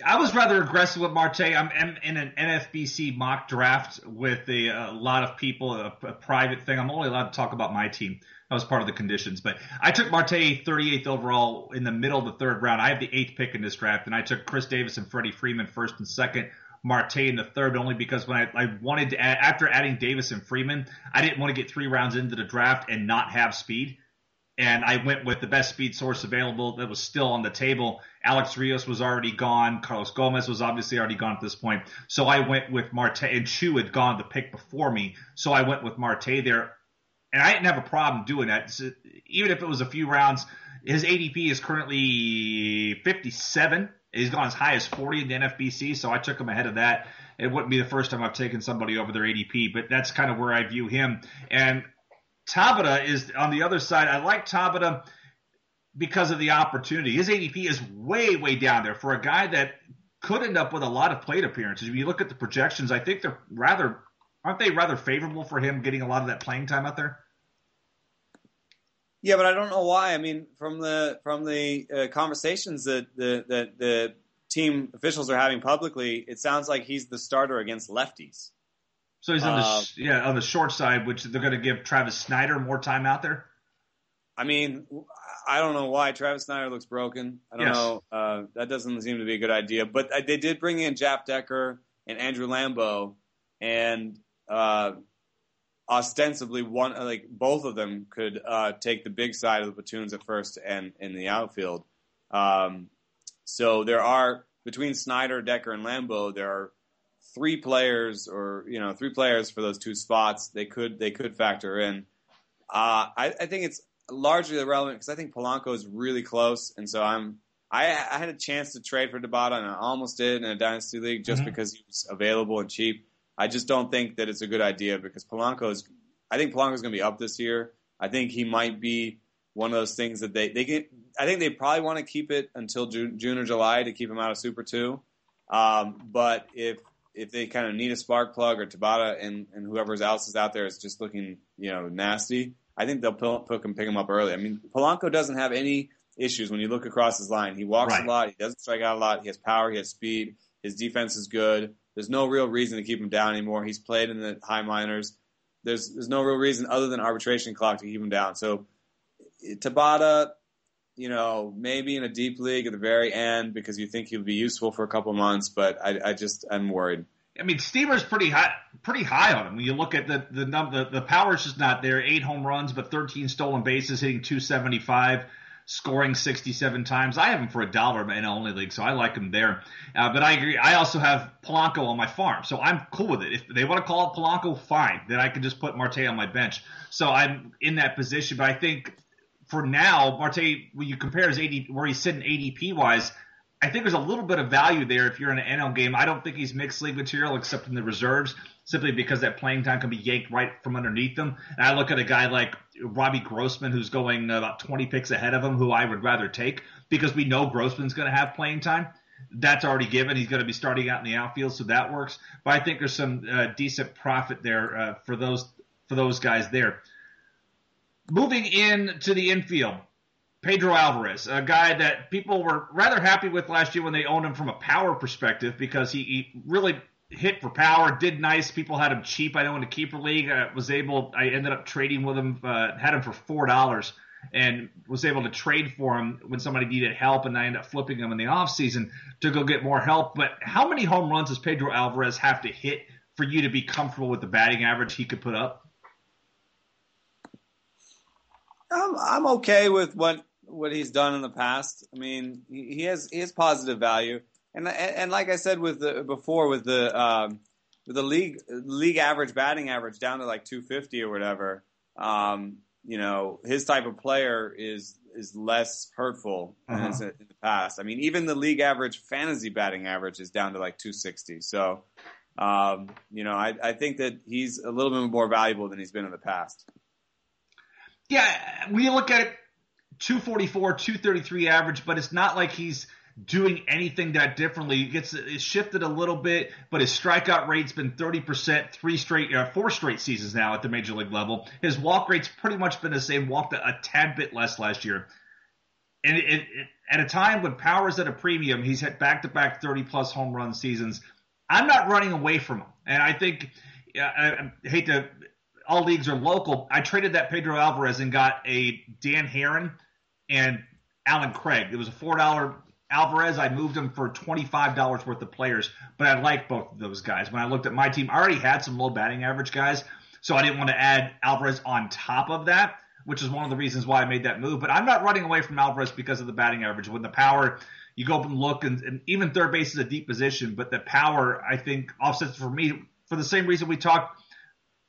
A: I was rather aggressive with Marte. I'm in an NFBC mock draft with a, a lot of people, a, a, private thing. I'm only allowed to talk about my team. That was part of the conditions. But I took Marte 38th overall in the middle of the third round. I have the eighth pick in this draft, and I took Chris Davis and Freddie Freeman first and second. Marte in the third only because when I, I wanted to add, after adding Davis and Freeman, I didn't want to get three rounds into the draft and not have speed and I went with the best speed source available that was still on the table. Alex Rios was already gone. Carlos Gomez was obviously already gone at this point. So I went with Marte, and Choo had gone the pick before me. So I went with Marte there. And I didn't have a problem doing that. So even if it was a few rounds, his ADP is currently 57. He's gone as high as 40 in the NFBC, so I took him ahead of that. It wouldn't be the first time I've taken somebody over their ADP, but that's kind of where I view him. And Tabata is on the other side. I like Tabata because of the opportunity. His ADP is way, way down there for a guy that could end up with a lot of plate appearances. When you look at the projections, I think they're rather aren't they rather favorable for him getting a lot of that playing time out there?
B: Yeah, but I don't know why. I mean, from the from the uh, conversations that the that the team officials are having publicly, it sounds like he's the starter against lefties.
A: So he's on the uh, yeah on the short side, which they're going to give Travis Snider more time out there.
B: I mean, I don't know why Travis Snider looks broken. I don't yes. know. Uh, that doesn't seem to be a good idea. But they did bring in Jaff Decker and Andrew Lambo, and uh, ostensibly one like both of them could uh, take the big side of the platoons at first and in the outfield. Um, so there are between Snider, Decker, and Lambo, there are three players or you know three players for those two spots they could they could factor in. Uh, I, I, think it's largely irrelevant because I think Polanco is really close, and so I'm I, I, had a chance to trade for Tabata and I almost did in a dynasty league just mm-hmm. because he was available and cheap. I just don't think that it's a good idea because Polanco is. I think Polanco is going to be up this year. I think he might be one of those things that they they get. I think they probably want to keep it until June, June or July to keep him out of Super Two. Um, but if if they kind of need a spark plug or Tabata and, and whoever else is out there is just looking, you know, nasty, I think they'll pick him, pick him up early. I mean, Polanco doesn't have any issues when you look across his line. He walks right. a lot. He doesn't strike out a lot. He has power. He has speed. His defense is good. There's no real reason to keep him down anymore. He's played in the high minors. There's there's no real reason other than arbitration clock to keep him down. So Tabata, you know, maybe in a deep league at the very end because you think he'll be useful for a couple months, but I, I just I'm worried.
A: I mean, Steamer's pretty high, pretty high on him. When you look at the the number, the, the power's just not there. Eight home runs, but 13 stolen bases, hitting 275, scoring 67 times. I have him for a dollar in only league, so I like him there. Uh, but I agree. I also have Polanco on my farm, so I'm cool with it. If they want to call it Polanco, fine. Then I can just put Marte on my bench. So I'm in that position. But I think for now, Marte, when you compare his AD, where he's sitting ADP wise, I think there's a little bit of value there if you're in an NL game. I don't think he's mixed league material except in the reserves, simply because that playing time can be yanked right from underneath them. And I look at a guy like Robbie Grossman, who's going about 20 picks ahead of him, who I would rather take because we know Grossman's going to have playing time. That's already given. He's going to be starting out in the outfield, so that works. But I think there's some uh, decent profit there uh, for those for those guys there. Moving in to the infield, Pedro Alvarez, a guy that people were rather happy with last year when they owned him from a power perspective because he, he really hit for power, did nice. People had him cheap. I know in the keeper league, I was able. I ended up trading with him, uh, had him for four dollars, and was able to trade for him when somebody needed help, and I ended up flipping him in the off season to go get more help. But how many home runs does Pedro Alvarez have to hit for you to be comfortable with the batting average he could put up?
B: I'm I'm okay with what what he's done in the past. I mean, he, he has he has positive value, and and, and like I said with the before with the um, with the league league average batting average down to like 250 or whatever. Um, you know, his type of player is is less hurtful uh-huh. than in the past. I mean, even the league average fantasy batting average is down to like 260. So, um, you know, I, I think that he's a little bit more valuable than he's been in the past.
A: Yeah, we look at 244, 233 average, but it's not like he's doing anything that differently. He gets it's shifted a little bit, but his strikeout rate's been 30% three straight, uh, four straight seasons now at the major league level. His walk rate's pretty much been the same, walked a, a tad bit less last year. And it, it, at a time when power is at a premium, he's hit back to back 30 plus home run seasons. I'm not running away from him. And I think, I, I hate to all leagues are local. I traded that Pedro Alvarez and got a Dan Haren and Allen Craig. It was a four dollar Alvarez. I moved him for twenty five dollars worth of players, but I like both of those guys. When I looked at my team, I already had some low batting average guys, so I didn't want to add Alvarez on top of that. which is one of the reasons why I made that move. But I'm not running away from Alvarez because of the batting average. When the power, you go up and look, and, and even third base is a deep position, but the power, I think, offsets for me for the same reason we talked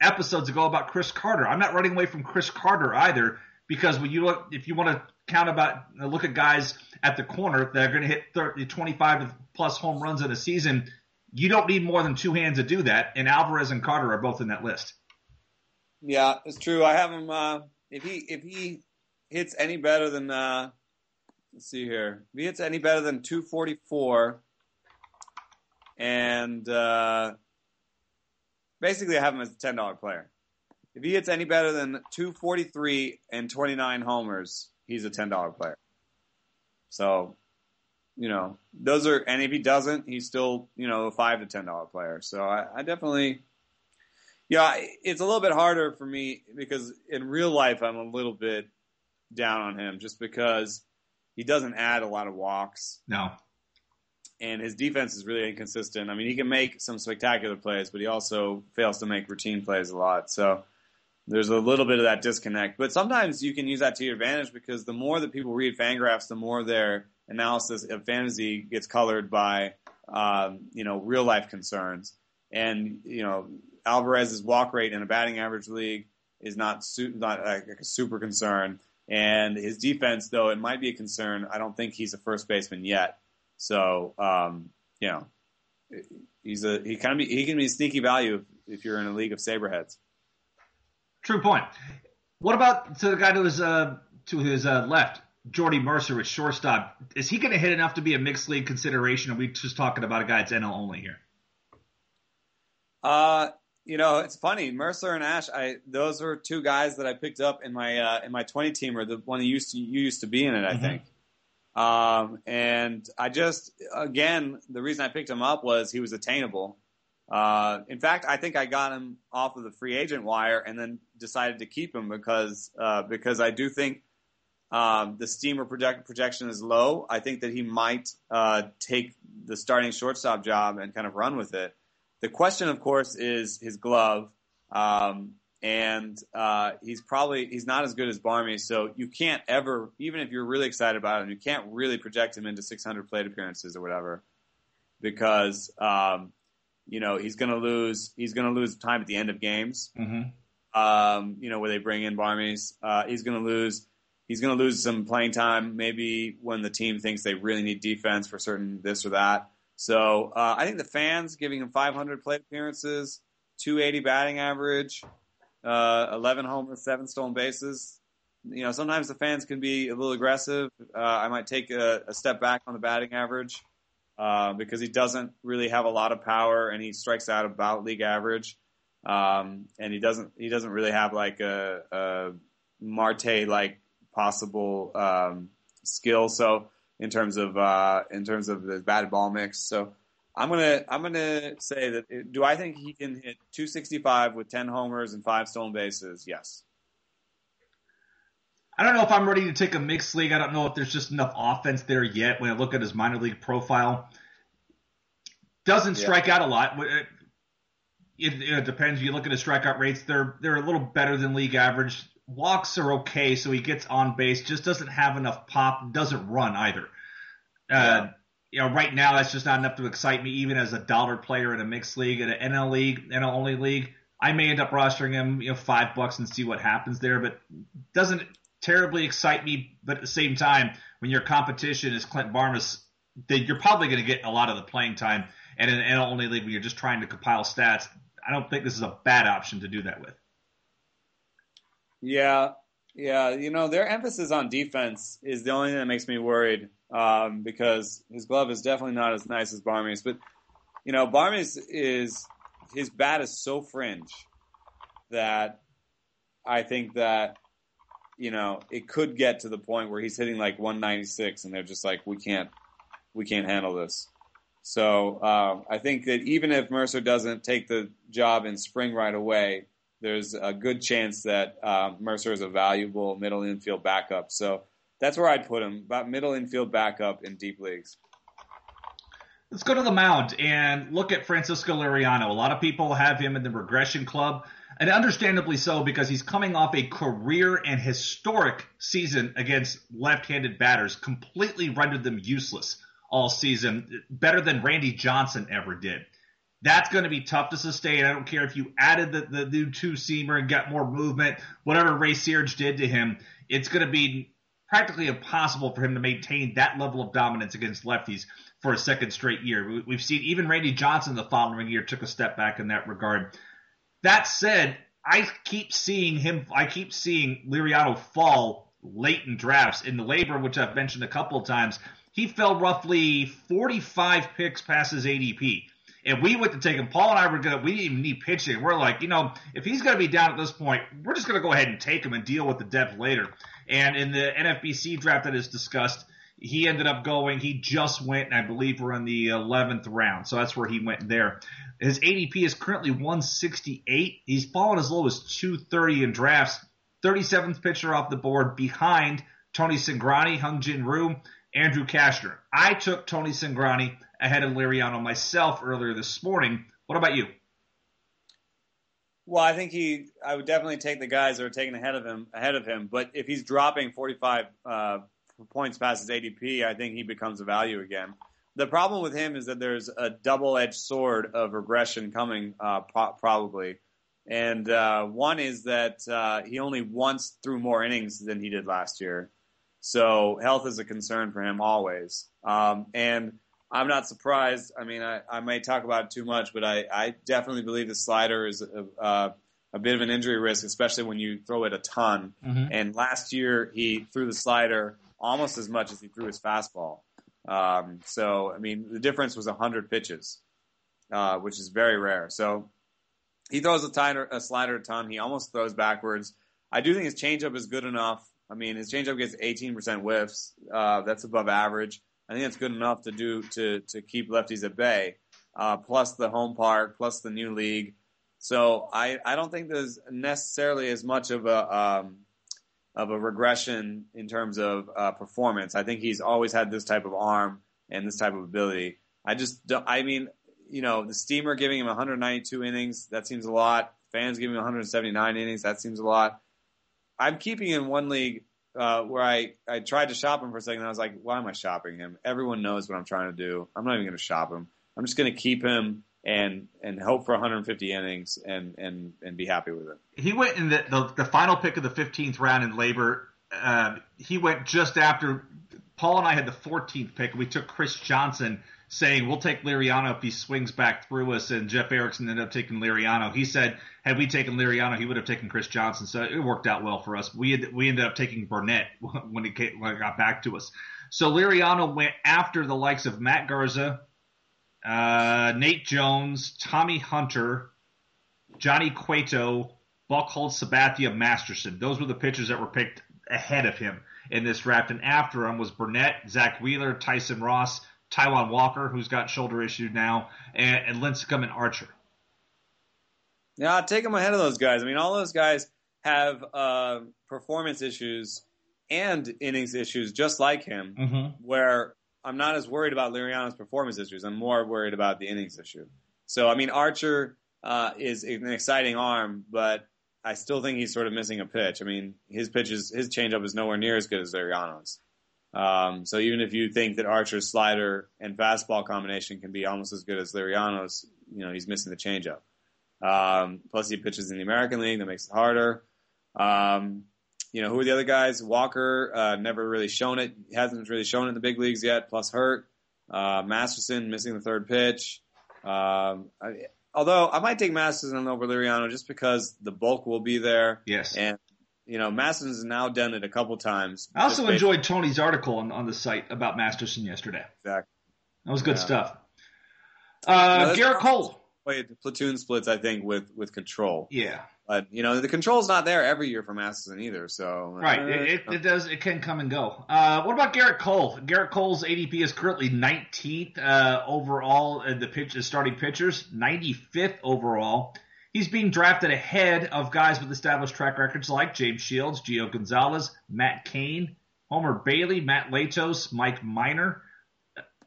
A: episodes ago about Chris Carter. I'm not running away from Chris Carter either because when you look, if you want to count about look at guys at the corner that are going to hit 30, 25 plus home runs in a season, you don't need more than two hands to do that. And Alvarez and Carter are both in that list.
B: Yeah, it's true. I have him. Uh, if he if he hits any better than uh, let's see here, if he hits any better than 244, and uh, basically I have him as a ten dollar player. If he hits any better than 243 and 29 homers, he's a ten dollar player. So, you know, those are, and if he doesn't, he's still, you know, a five to ten dollar player. So I, I definitely, yeah, it's a little bit harder for me because in real life I'm a little bit down on him just because he doesn't add a lot of walks.
A: No.
B: And his defense is really inconsistent. I mean, he can make some spectacular plays, but he also fails to make routine plays a lot. So there's a little bit of that disconnect. But sometimes you can use that to your advantage because the more that people read Fangraphs, the more their analysis of fantasy gets colored by um, you know real life concerns. And you know Alvarez's walk rate in a batting average league is not su- not a super concern. And his defense, though it might be a concern, I don't think he's a first baseman yet. So um, you know he's a he kind of be, he can be sneaky value if, if you're in a league of saberheads.
A: True point. What about to the guy to his uh, to his uh, left, Jordy Mercer at shortstop? Is he going to hit enough to be a mixed league consideration? Are we just talking about a guy that's NL only here?
B: Uh, you know, it's funny. Mercer and Ash, I those were two guys that I picked up in my uh, in my twenty teamer. The one that used to you used to be in it, I mm-hmm. think. Um, and I just again, the reason I picked him up was he was attainable. Uh, in fact, I think I got him off of the free agent wire and then decided to keep him because uh, because I do think um, the steamer project, projection is low. I think that he might uh, take the starting shortstop job and kind of run with it. The question, of course, is his glove, um, and uh, he's probably he's not as good as Barmes. So you can't ever, even if you're really excited about him, you can't really project him into 600 plate appearances or whatever because. Um, you know he's going to lose he's going to lose time at the end of games.
A: Mm-hmm.
B: Um, you know where they bring in Barmes, uh, he's going to lose he's going to lose some playing time maybe when the team thinks they really need defense for certain this or that. So uh, I think the fans giving him 500 plate appearances, 280 batting average, uh, 11 homers, seven stolen bases. You know, sometimes the fans can be a little aggressive. Uh, I might take a, a, step back on the batting average. Uh, because he doesn't really have a lot of power and he strikes out about league average. Um, and he doesn't he doesn't really have like a, a Marte like possible um, skill. So in terms of uh, in terms of the batted ball mix, so I'm gonna I'm gonna say that do I think he can hit 265 with 10 homers and five stolen bases? Yes.
A: I don't know if I'm ready to take a mixed league. I don't know if there's just enough offense there yet. When I look at his minor league profile, doesn't strike out a lot. It, it, depends. You look at his strikeout rates; they're they're a little better than league average. Walks are okay, so he gets on base. Just doesn't have enough pop. Doesn't run either. Uh, yeah. You know, right now that's just not enough to excite me, even as a dollar player in a mixed league, in an NL league, NL only league. I may end up rostering him, you know, five bucks and see what happens there, but doesn't terribly excite me. But at the same time, when your competition is Clint Barmes, then you're probably going to get a lot of the playing time. And in an NL only league, when you're just trying to compile stats, I don't think this is a bad option to do that with.
B: Yeah, yeah. You know, their emphasis on defense is the only thing that makes me worried um, because his glove is definitely not as nice as Barmes's. But you know, Barmes's is his bat is so fringe that I think that you know, it could get to the point where he's hitting like 196, and they're just like, we can't, we can't handle this. So uh, I think that even if Mercer doesn't take the job in spring right away, there's a good chance that uh, Mercer is a valuable middle infield backup. So that's where I'd put him, about middle infield backup in deep leagues.
A: Let's go to the mound and look at Francisco Liriano. A lot of people have him in the regression club. And understandably so, because he's coming off a career and historic season against left-handed batters, completely rendered them useless all season, better than Randy Johnson ever did. That's going to be tough to sustain. I don't care if you added the, the new two seamer and got more movement, whatever Ray Searage did to him, it's going to be practically impossible for him to maintain that level of dominance against lefties for a second straight year. We've seen even Randy Johnson the following year took a step back in that regard. That said, I keep seeing him. I keep seeing Liriano fall late in drafts. In the LABR, which I've mentioned a couple of times, he fell roughly 45 picks past his ADP. And we went to take him. Paul and I were gonna. We didn't even need pitching. We're like, you know, if he's gonna be down at this point, we're just gonna go ahead and take him and deal with the depth later. And in the NFBC draft that is discussed, he ended up going. He just went, and I believe we're in the 11th round. So that's where he went there. His ADP is currently 168. He's fallen as low as 230 in drafts. 37th pitcher off the board behind Tony Cingrani, Hung Jin Ryu, Andrew Cashner. I took Tony Ahead of Liriano myself earlier this morning. What about you?
B: Well, I think he. I would definitely take the guys that are taken ahead of him. Ahead of him, but if he's dropping 45 uh, points past his ADP, I think he becomes a value again. The problem with him is that there's a double-edged sword of regression coming, uh, pro- probably. And uh, one is that uh, he only once threw more innings than he did last year. So health is a concern for him always. Um, and I'm not surprised. I mean, I, I may talk about it too much, but I, I definitely believe the slider is a, a, a, bit of an injury risk, especially when you throw it a ton. Mm-hmm. And last year, he threw the slider almost as much as he threw his fastball. Um, so, I mean, the difference was 100 pitches, uh, which is very rare. So he throws a, tiner, a slider a ton. He almost throws backwards. I do think his changeup is good enough. I mean, his changeup gets 18% whiffs. Uh, that's above average. I think that's good enough to do to to keep lefties at bay. Uh, plus the home park, plus the new league. So I, I don't think there's necessarily as much of a um, of a regression in terms of uh, performance. I think he's always had this type of arm and this type of ability. I just, I mean, you know, the Steamer giving him 192 innings, that seems a lot. Fans giving him 179 innings, that seems a lot. I'm keeping in one league uh, where I, I tried to shop him for a second. I was like, why am I shopping him? Everyone knows what I'm trying to do. I'm not even going to shop him. I'm just going to keep him and and hope for 150 innings and and and be happy with it.
A: He went in the the, the final pick of the 15th round in LABR. Uh, he went just after Paul and I had the 14th pick. We took Chris Johnson, saying we'll take Liriano if he swings back through us, and Jeff Erickson ended up taking Liriano. He said had we taken Liriano, he would have taken Chris Johnson. So it worked out well for us. We had, we ended up taking Burnett when he came, when it got back to us. So Liriano went after the likes of Matt Garza, uh, Nate Jones, Tommy Hunter, Johnny Cueto, Buchholz, Sabathia, Masterson. Those were the pitchers that were picked ahead of him in this draft. And after him was Burnett, Zack Wheeler, Tyson Ross, Taijuan Walker, who's got shoulder issues now, and, and Lincecum and Archer.
B: Yeah, I'll take him ahead of those guys. I mean, all those guys have uh, performance issues and innings issues just like him, mm-hmm. where I'm not as worried about Liriano's performance issues. I'm more worried about the innings issue. So, I mean, Archer uh, is an exciting arm, but I still think he's sort of missing a pitch. I mean, his pitches, his changeup is nowhere near as good as Liriano's. Um, so even if you think that Archer's slider and fastball combination can be almost as good as Liriano's, you know, he's missing the changeup. Um, plus, he pitches in the American League, that makes it harder. Um, you know, who are the other guys? Walker uh, never really shown it. Hasn't really shown it in the big leagues yet. Plus, hurt. Uh, Masterson missing the third pitch. Um, I, although I might take Masterson over Liriano just because the bulk will be there.
A: Yes.
B: And you know, Masterson's now done it a couple times.
A: I also enjoyed Tony's article on, on the site about Masterson yesterday.
B: Exactly.
A: That was good yeah. stuff. Uh, no, Gerrit Cole.
B: Played platoon splits, I think, with with control.
A: Yeah.
B: But you know the control's not there every year for Masterson either. So
A: right, uh, it, it, does. It can come and go. Uh, what about Gerrit Cole? Gerrit Cole's ADP is currently 19th uh, overall in the pitch, starting pitchers, 95th overall. He's being drafted ahead of guys with established track records like James Shields, Gio Gonzalez, Matt Cain, Homer Bailey, Matt Latos, Mike Minor,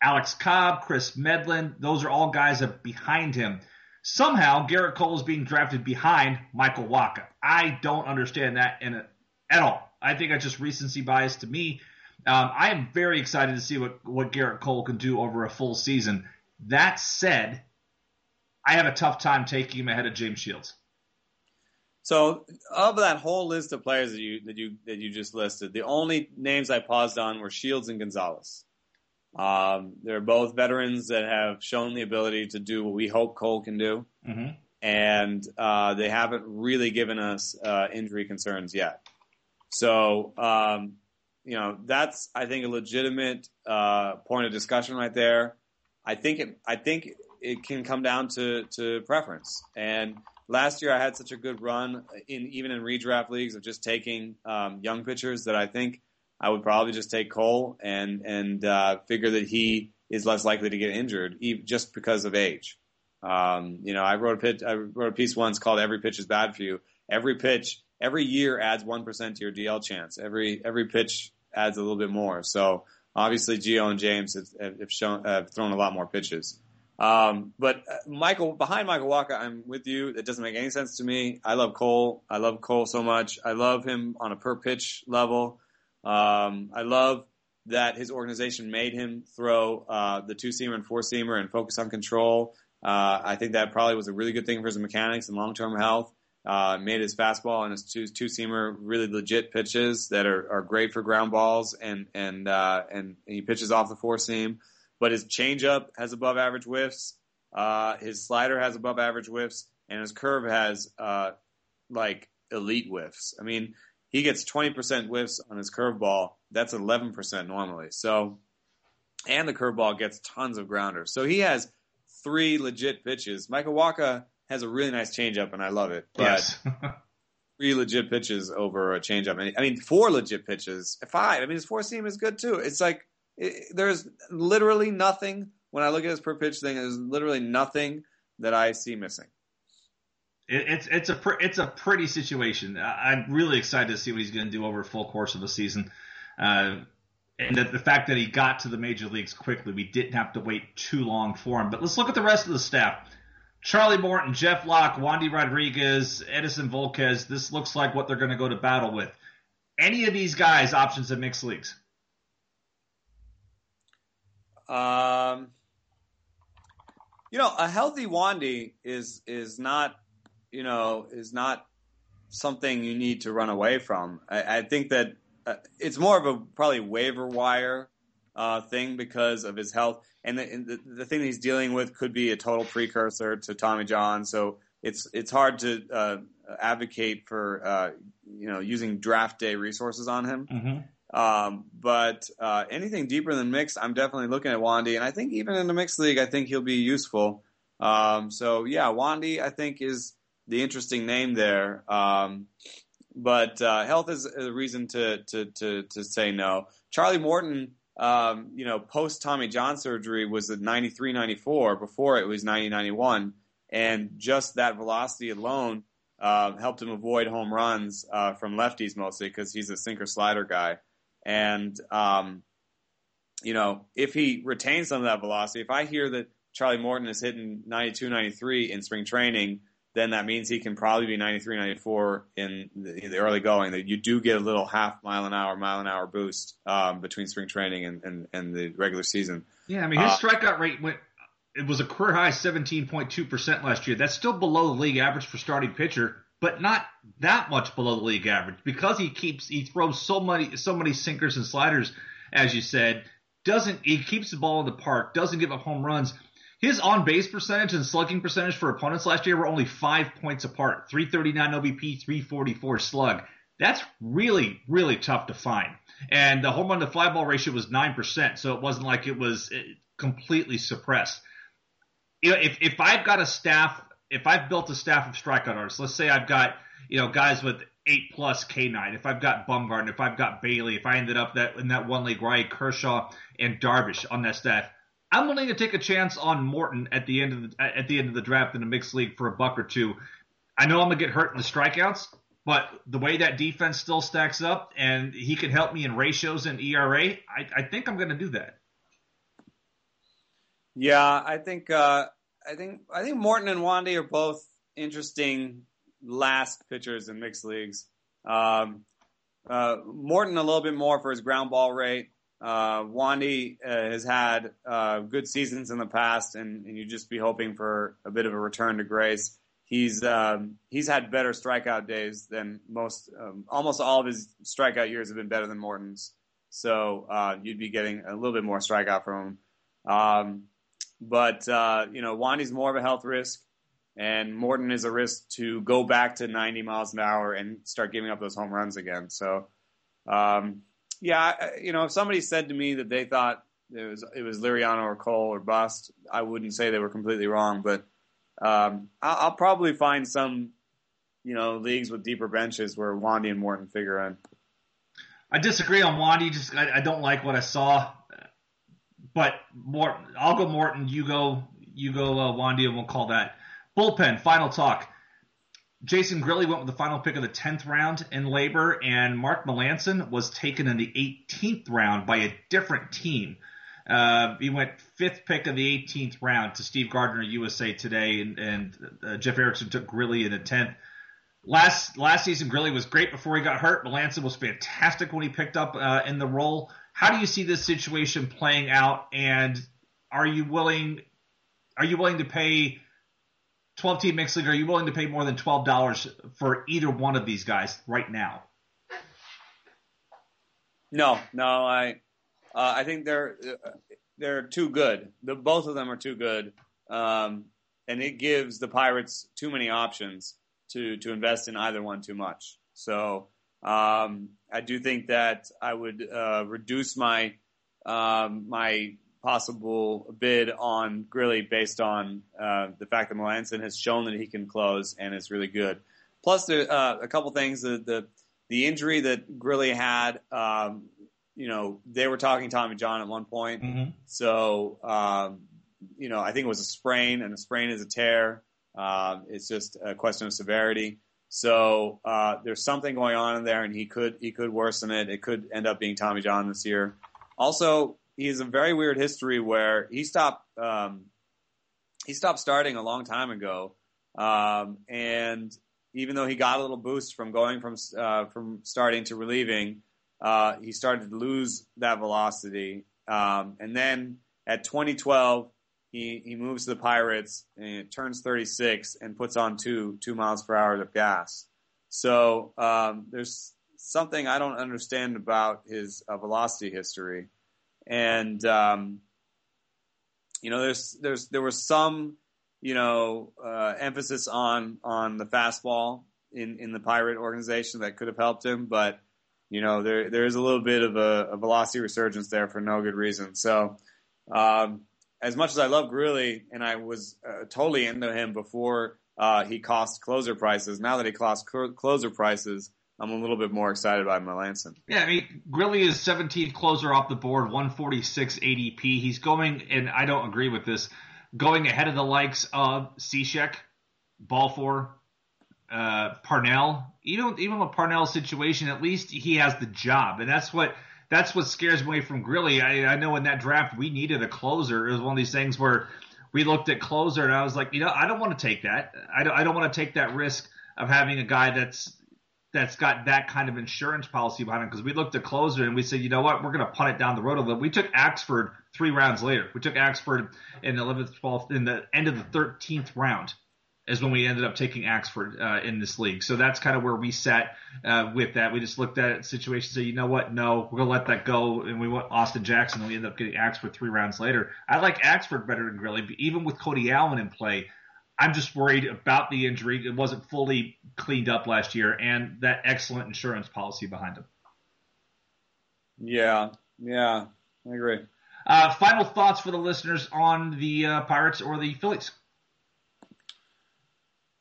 A: Alex Cobb, Kris Medlen. Those are all guys behind him. Somehow, Gerrit Cole is being drafted behind Michael Wacha. I don't understand that in a, at all. I think that's just recency bias to me. Um, I am very excited to see what, what Gerrit Cole can do over a full season. That said, I have a tough time taking him ahead of James Shields.
B: So, of that whole list of players that you that you that you just listed, the only names I paused on were Shields and Gonzalez. Um, they're both veterans that have shown the ability to do what we hope Cole can do,
A: mm-hmm.
B: and uh, they haven't really given us uh, injury concerns yet. So, um, you know, that's I think a legitimate uh, point of discussion right there. I think it. I think it can come down to to preference and last year I had such a good run in even in redraft leagues of just taking um, young pitchers that I think I would probably just take Cole and and uh, figure that he is less likely to get injured just because of age. Um, you know, I wrote a pitch, I wrote a piece once called "Every Pitch is Bad for You." Every pitch, every year adds one percent to your DL chance. Every every pitch adds a little bit more. So obviously, Gio and James have, have shown have thrown a lot more pitches. Um, but uh, Michael, behind Michael Wacha, I'm with you. It doesn't make any sense to me. I love Cole. I love Cole so much. I love him on a per pitch level. Um, I love that his organization made him throw uh, the two seamer and four seamer and focus on control. Uh, I think that probably was a really good thing for his mechanics and long term health. Uh, made his fastball and his two two seamer really legit pitches that are, are great for ground balls and and uh, and he pitches off the four seam but his changeup has above average whiffs. Uh, his slider has above average whiffs, and his curve has uh, like elite whiffs. I mean, he gets 20% whiffs on his curveball. That's 11% normally. So, and the curveball gets tons of grounders. So he has three legit pitches. Michael Wacha has a really nice changeup, and I love it. But
A: yes.
B: three legit pitches over a changeup. I mean, four legit pitches, five. I mean, his four seam is good too. It's like it, there's literally nothing when I look at his per pitch thing. There's literally nothing that I see missing.
A: It, it's it's a it's a pretty situation. I'm really excited to see what he's going to do over a full course of the season. Uh, and the, the, fact that he got to the major leagues quickly, we didn't have to wait too long for him. But let's look at the rest of the staff. Charlie Morton, Jeff Locke, Wandy Rodriguez, Edinson Volquez. This looks like what they're going to go to battle with. Any of these guys options in mixed leagues?
B: Um, you know, a healthy Wandy is is not, you know, is not something you need to run away from. I, I think that uh, it's more of a probably waiver wire uh, thing because of his health, and the, and the, the thing he's dealing with could be a total precursor to Tommy John. So it's it's hard to uh, advocate for uh, you know using draft day resources on him.
A: Mm-hmm.
B: Um, but uh, anything deeper than mixed, I'm definitely looking at Wandy, and I think even in the mixed league, I think he'll be useful. Um, so yeah, Wandy, I think is the interesting name there. Um, but uh, health is a reason to, to to to say no. Charlie Morton, um, you know, post Tommy John surgery was at 93, 94. Before it was 90, 91, and just that velocity alone uh, helped him avoid home runs uh, from lefties mostly because he's a sinker slider guy. And, um, you know, if he retains some of that velocity, if I hear that Charlie Morton is hitting 92, 93 in spring training, then that means he can probably be 93, 94 in the, in the early going. That you do get a little half mile an hour, mile an hour boost um, between spring training and, and, and, the regular season.
A: Yeah, I mean his uh, strikeout rate went. It was a career high 17.2 percent last year. That's still below the league average for starting pitcher but not that much below the league average because he keeps he throws so many so many sinkers and sliders, as you said. Doesn't he keeps the ball in the park? Doesn't give up home runs. His on base percentage and slugging percentage for opponents last year were only five points apart 339 OBP, 344 slug. That's really, really tough to find. And the home run to fly ball ratio was 9%, so it wasn't like it was eh, completely suppressed. You know, if, if I've got a staff if I've built a staff of strikeout artists, let's say I've got you know guys with eight plus K9, if I've got Bumgarner, if I've got Bailey, if I ended up that in that one league had Kershaw and Darvish on that staff, I'm willing to take a chance on Morton at the end of the at the end of the draft in a mixed league for a buck or two. I know I'm gonna get hurt in the strikeouts, but the way that defense still stacks up, and he can help me in ratios and ERA, I, I think I'm gonna do that.
B: Yeah, I think uh, I think I think Morton and Wandy are both interesting last pitchers in mixed leagues. Um, uh, Morton a little bit more for his ground ball rate. Uh, Wandy uh, has had uh, good seasons in the past, and, and you just be hoping for a bit of a return to grace. He's um, he's had better strikeout days than most. Um, almost all of his strikeout years have been better than Morton's. So uh, you'd be getting a little bit more strikeout from him. Um, but uh, you know, Wandy's more of a health risk, and Morton is a risk to go back to 90 miles an hour and start giving up those home runs again. So, um, yeah, you know, if somebody said to me that they thought it was it was Liriano or Cole or bust, I wouldn't say they were completely wrong. But um, I'll, I'll probably find some, you know, leagues with deeper benches where Wandy and Morton figure in.
A: I disagree on Wandy. Just I, I don't like what I saw. But Morton, I'll go Morton. You go, you go uh, Wandy, and we'll call that bullpen. Final talk. Jason Grilli went with the final pick of the 10th round in LABR, and Mark Melancon was taken in the 18th round by a different team. Uh, he went fifth pick of the 18th round to Steve Gardner, USA Today, and, and uh, Jeff Erickson took Grilli in the 10th. Last last season, Grilli was great before he got hurt. Melancon was fantastic when he picked up uh, in the role. How do you see this situation playing out? And are you willing are you willing to pay 12 team mixed league? Are you willing to pay more than twelve dollars for either one of these guys right now?
B: No, no, I uh, I think they're they're too good. The both of them are too good, um, and it gives the Pirates too many options to to invest in either one too much. So um, I do think that I would uh, reduce my um, my possible bid on Grilli based on uh, the fact that Melancon has shown that he can close and is really good. Plus, there, uh, a couple things the, the the injury that Grilli had. Um, you know, they were talking Tommy John at one point, mm-hmm. so um, you know I think it was a sprain, and a sprain is a tear. Um, it's just a question of severity. So uh, there's something going on in there, and he could he could worsen it. It could end up being Tommy John this year. Also, he has a very weird history where he stopped um, he stopped starting a long time ago, um, and even though he got a little boost from going from uh, from starting to relieving, uh, he started to lose that velocity. Um, and then at 2012, he, he moves to the Pirates and turns 36 and puts on two two miles per hour of gas. So um, there's something I don't understand about his uh, velocity history, and um, you know there's there's there was some you know uh, emphasis on on the fastball in in the Pirate organization that could have helped him, but you know there there is a little bit of a, a velocity resurgence there for no good reason. So. Um, as much as I love Grilli and I was uh, totally into him before uh, he cost closer prices, now that he costs cl- closer prices, I'm a little bit more excited by Melancon.
A: Yeah, I mean, Grilli is 17th closer off the board, 146 ADP. He's going, and I don't agree with this, going ahead of the likes of Cishek, Balfour, uh, Parnell. Even even with Parnell's situation, at least he has the job, and that's what – that's what scares me away from Grilli. I, I know in that draft we needed a closer. It was one of these things where we looked at closer and I was like, you know, I don't want to take that. I don't, I don't want to take that risk of having a guy that's that's got that kind of insurance policy behind him because we looked at closer and we said, you know what, we're going to punt it down the road a little. We took Axford three rounds later. We took Axford in the 11th, 12th, in the end of the 13th round is when we ended up taking Axford uh, in this league. So that's kind of where we sat uh, with that. We just looked at the situation, said, you know what, no, we're gonna let that go, and we went Austin Jackson, and we ended up getting Axford three rounds later. I like Axford better than Grilli, but even with Cody Allen in play. I'm just worried about the injury. It wasn't fully cleaned up last year, and that excellent insurance policy behind him.
B: Yeah, yeah, I agree.
A: Uh, final thoughts for the listeners on the uh, Pirates or the Phillies?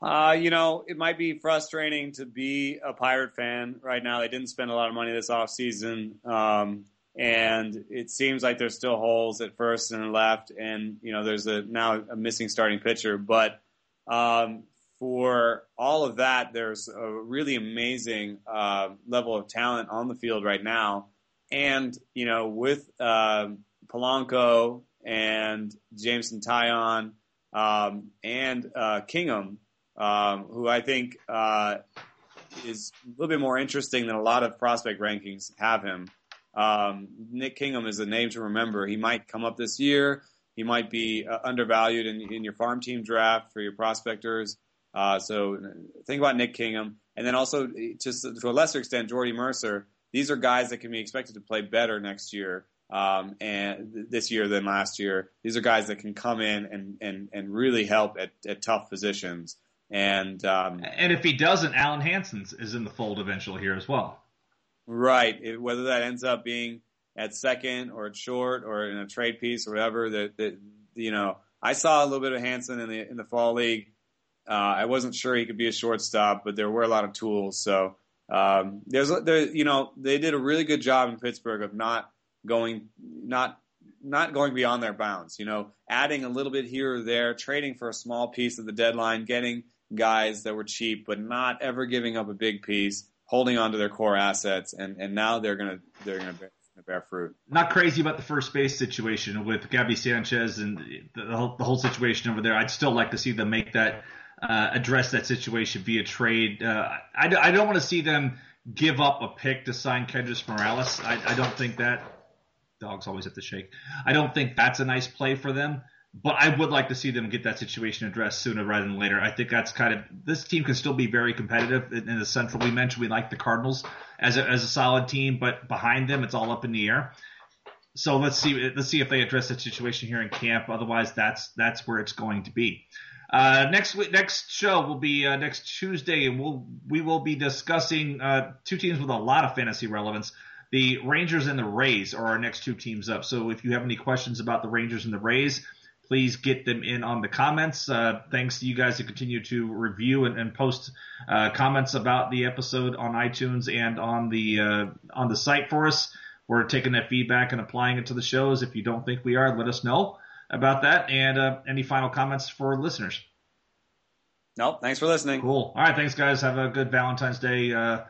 B: Uh, you know, it might be frustrating to be a Pirate fan right now. They didn't spend a lot of money this offseason. Um, and it seems like there's still holes at first and left. And, you know, there's a now a missing starting pitcher. But um, for all of that, there's a really amazing uh, level of talent on the field right now. And, you know, with uh, Polanco and Jameson Taillon um, and uh, Kingham, um, who I think uh, is a little bit more interesting than a lot of prospect rankings have him. Um, Nick Kingham is a name to remember. He might come up this year. He might be uh, undervalued in, in your farm team draft for your prospectors. Uh, so think about Nick Kingham. And then also, to a lesser extent, Jordy Mercer. These are guys that can be expected to play better next year um, and this year than last year. These are guys that can come in and, and, and really help at, at tough positions. And um,
A: and if he doesn't, Alen Hanson is in the fold eventually here as well.
B: Right. It, whether that ends up being at second or at short or in a trade piece or whatever, that, that you know, I saw a little bit of Hanson in the in the fall league. Uh, I wasn't sure he could be a shortstop, but there were a lot of tools. So um, there's there, you know, they did a really good job in Pittsburgh of not going not not going beyond their bounds. You know, adding a little bit here or there, trading for a small piece of the deadline, getting guys that were cheap, but not ever giving up a big piece, holding on to their core assets, and, and now they're gonna they're gonna bear, bear fruit.
A: Not crazy about the first base situation with Gaby Sanchez and the, the, whole, the whole situation over there. I'd still like to see them make that uh, address that situation via trade. Uh, I, I don't want to see them give up a pick to sign Kendrys Morales. I, I don't think that dogs always have to shake. I don't think that's a nice play for them. But I would like to see them get that situation addressed sooner rather than later. I think that's kind of this team can still be very competitive in, the Central. We mentioned we like the Cardinals as a, as a solid team, but behind them it's all up in the air. So let's see let's see if they address that situation here in camp. Otherwise, that's that's where it's going to be. Uh, next week, next show will be uh, next Tuesday, and we'll we will be discussing uh, two teams with a lot of fantasy relevance. The Rangers and the Rays are our next two teams up. So if you have any questions about the Rangers and the Rays, please get them in on the comments. Uh, thanks to you guys to continue to review and, and post uh, comments about the episode on iTunes and on the uh, on the site for us. We're taking that feedback and applying it to the shows. If you don't think we are, let us know about that. And uh, any final comments for listeners?
B: Nope. Thanks for listening.
A: Cool. All right. Thanks, guys. Have a good Valentine's Day. Uh,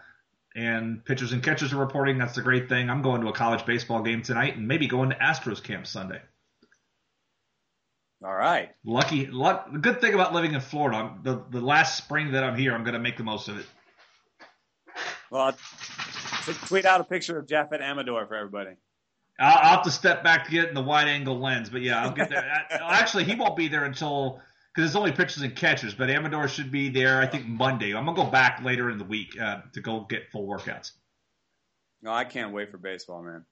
A: and pitchers and catchers are reporting. That's the great thing. I'm going to a college baseball game tonight and maybe going to Astros camp Sunday.
B: All right.
A: Lucky, luck. The good thing about living in Florida, the the last spring that I'm here, I'm going to make the most of it.
B: Well, tweet out a picture of Japhet Amador for everybody.
A: I'll, I'll have to step back to get in the wide angle lens, but yeah, I'll get there. Actually, he won't be there until because it's only pitchers and catchers. But Amador should be there. I think Monday. I'm gonna go back later in the week uh, to go get full workouts.
B: No, I can't wait for baseball, man.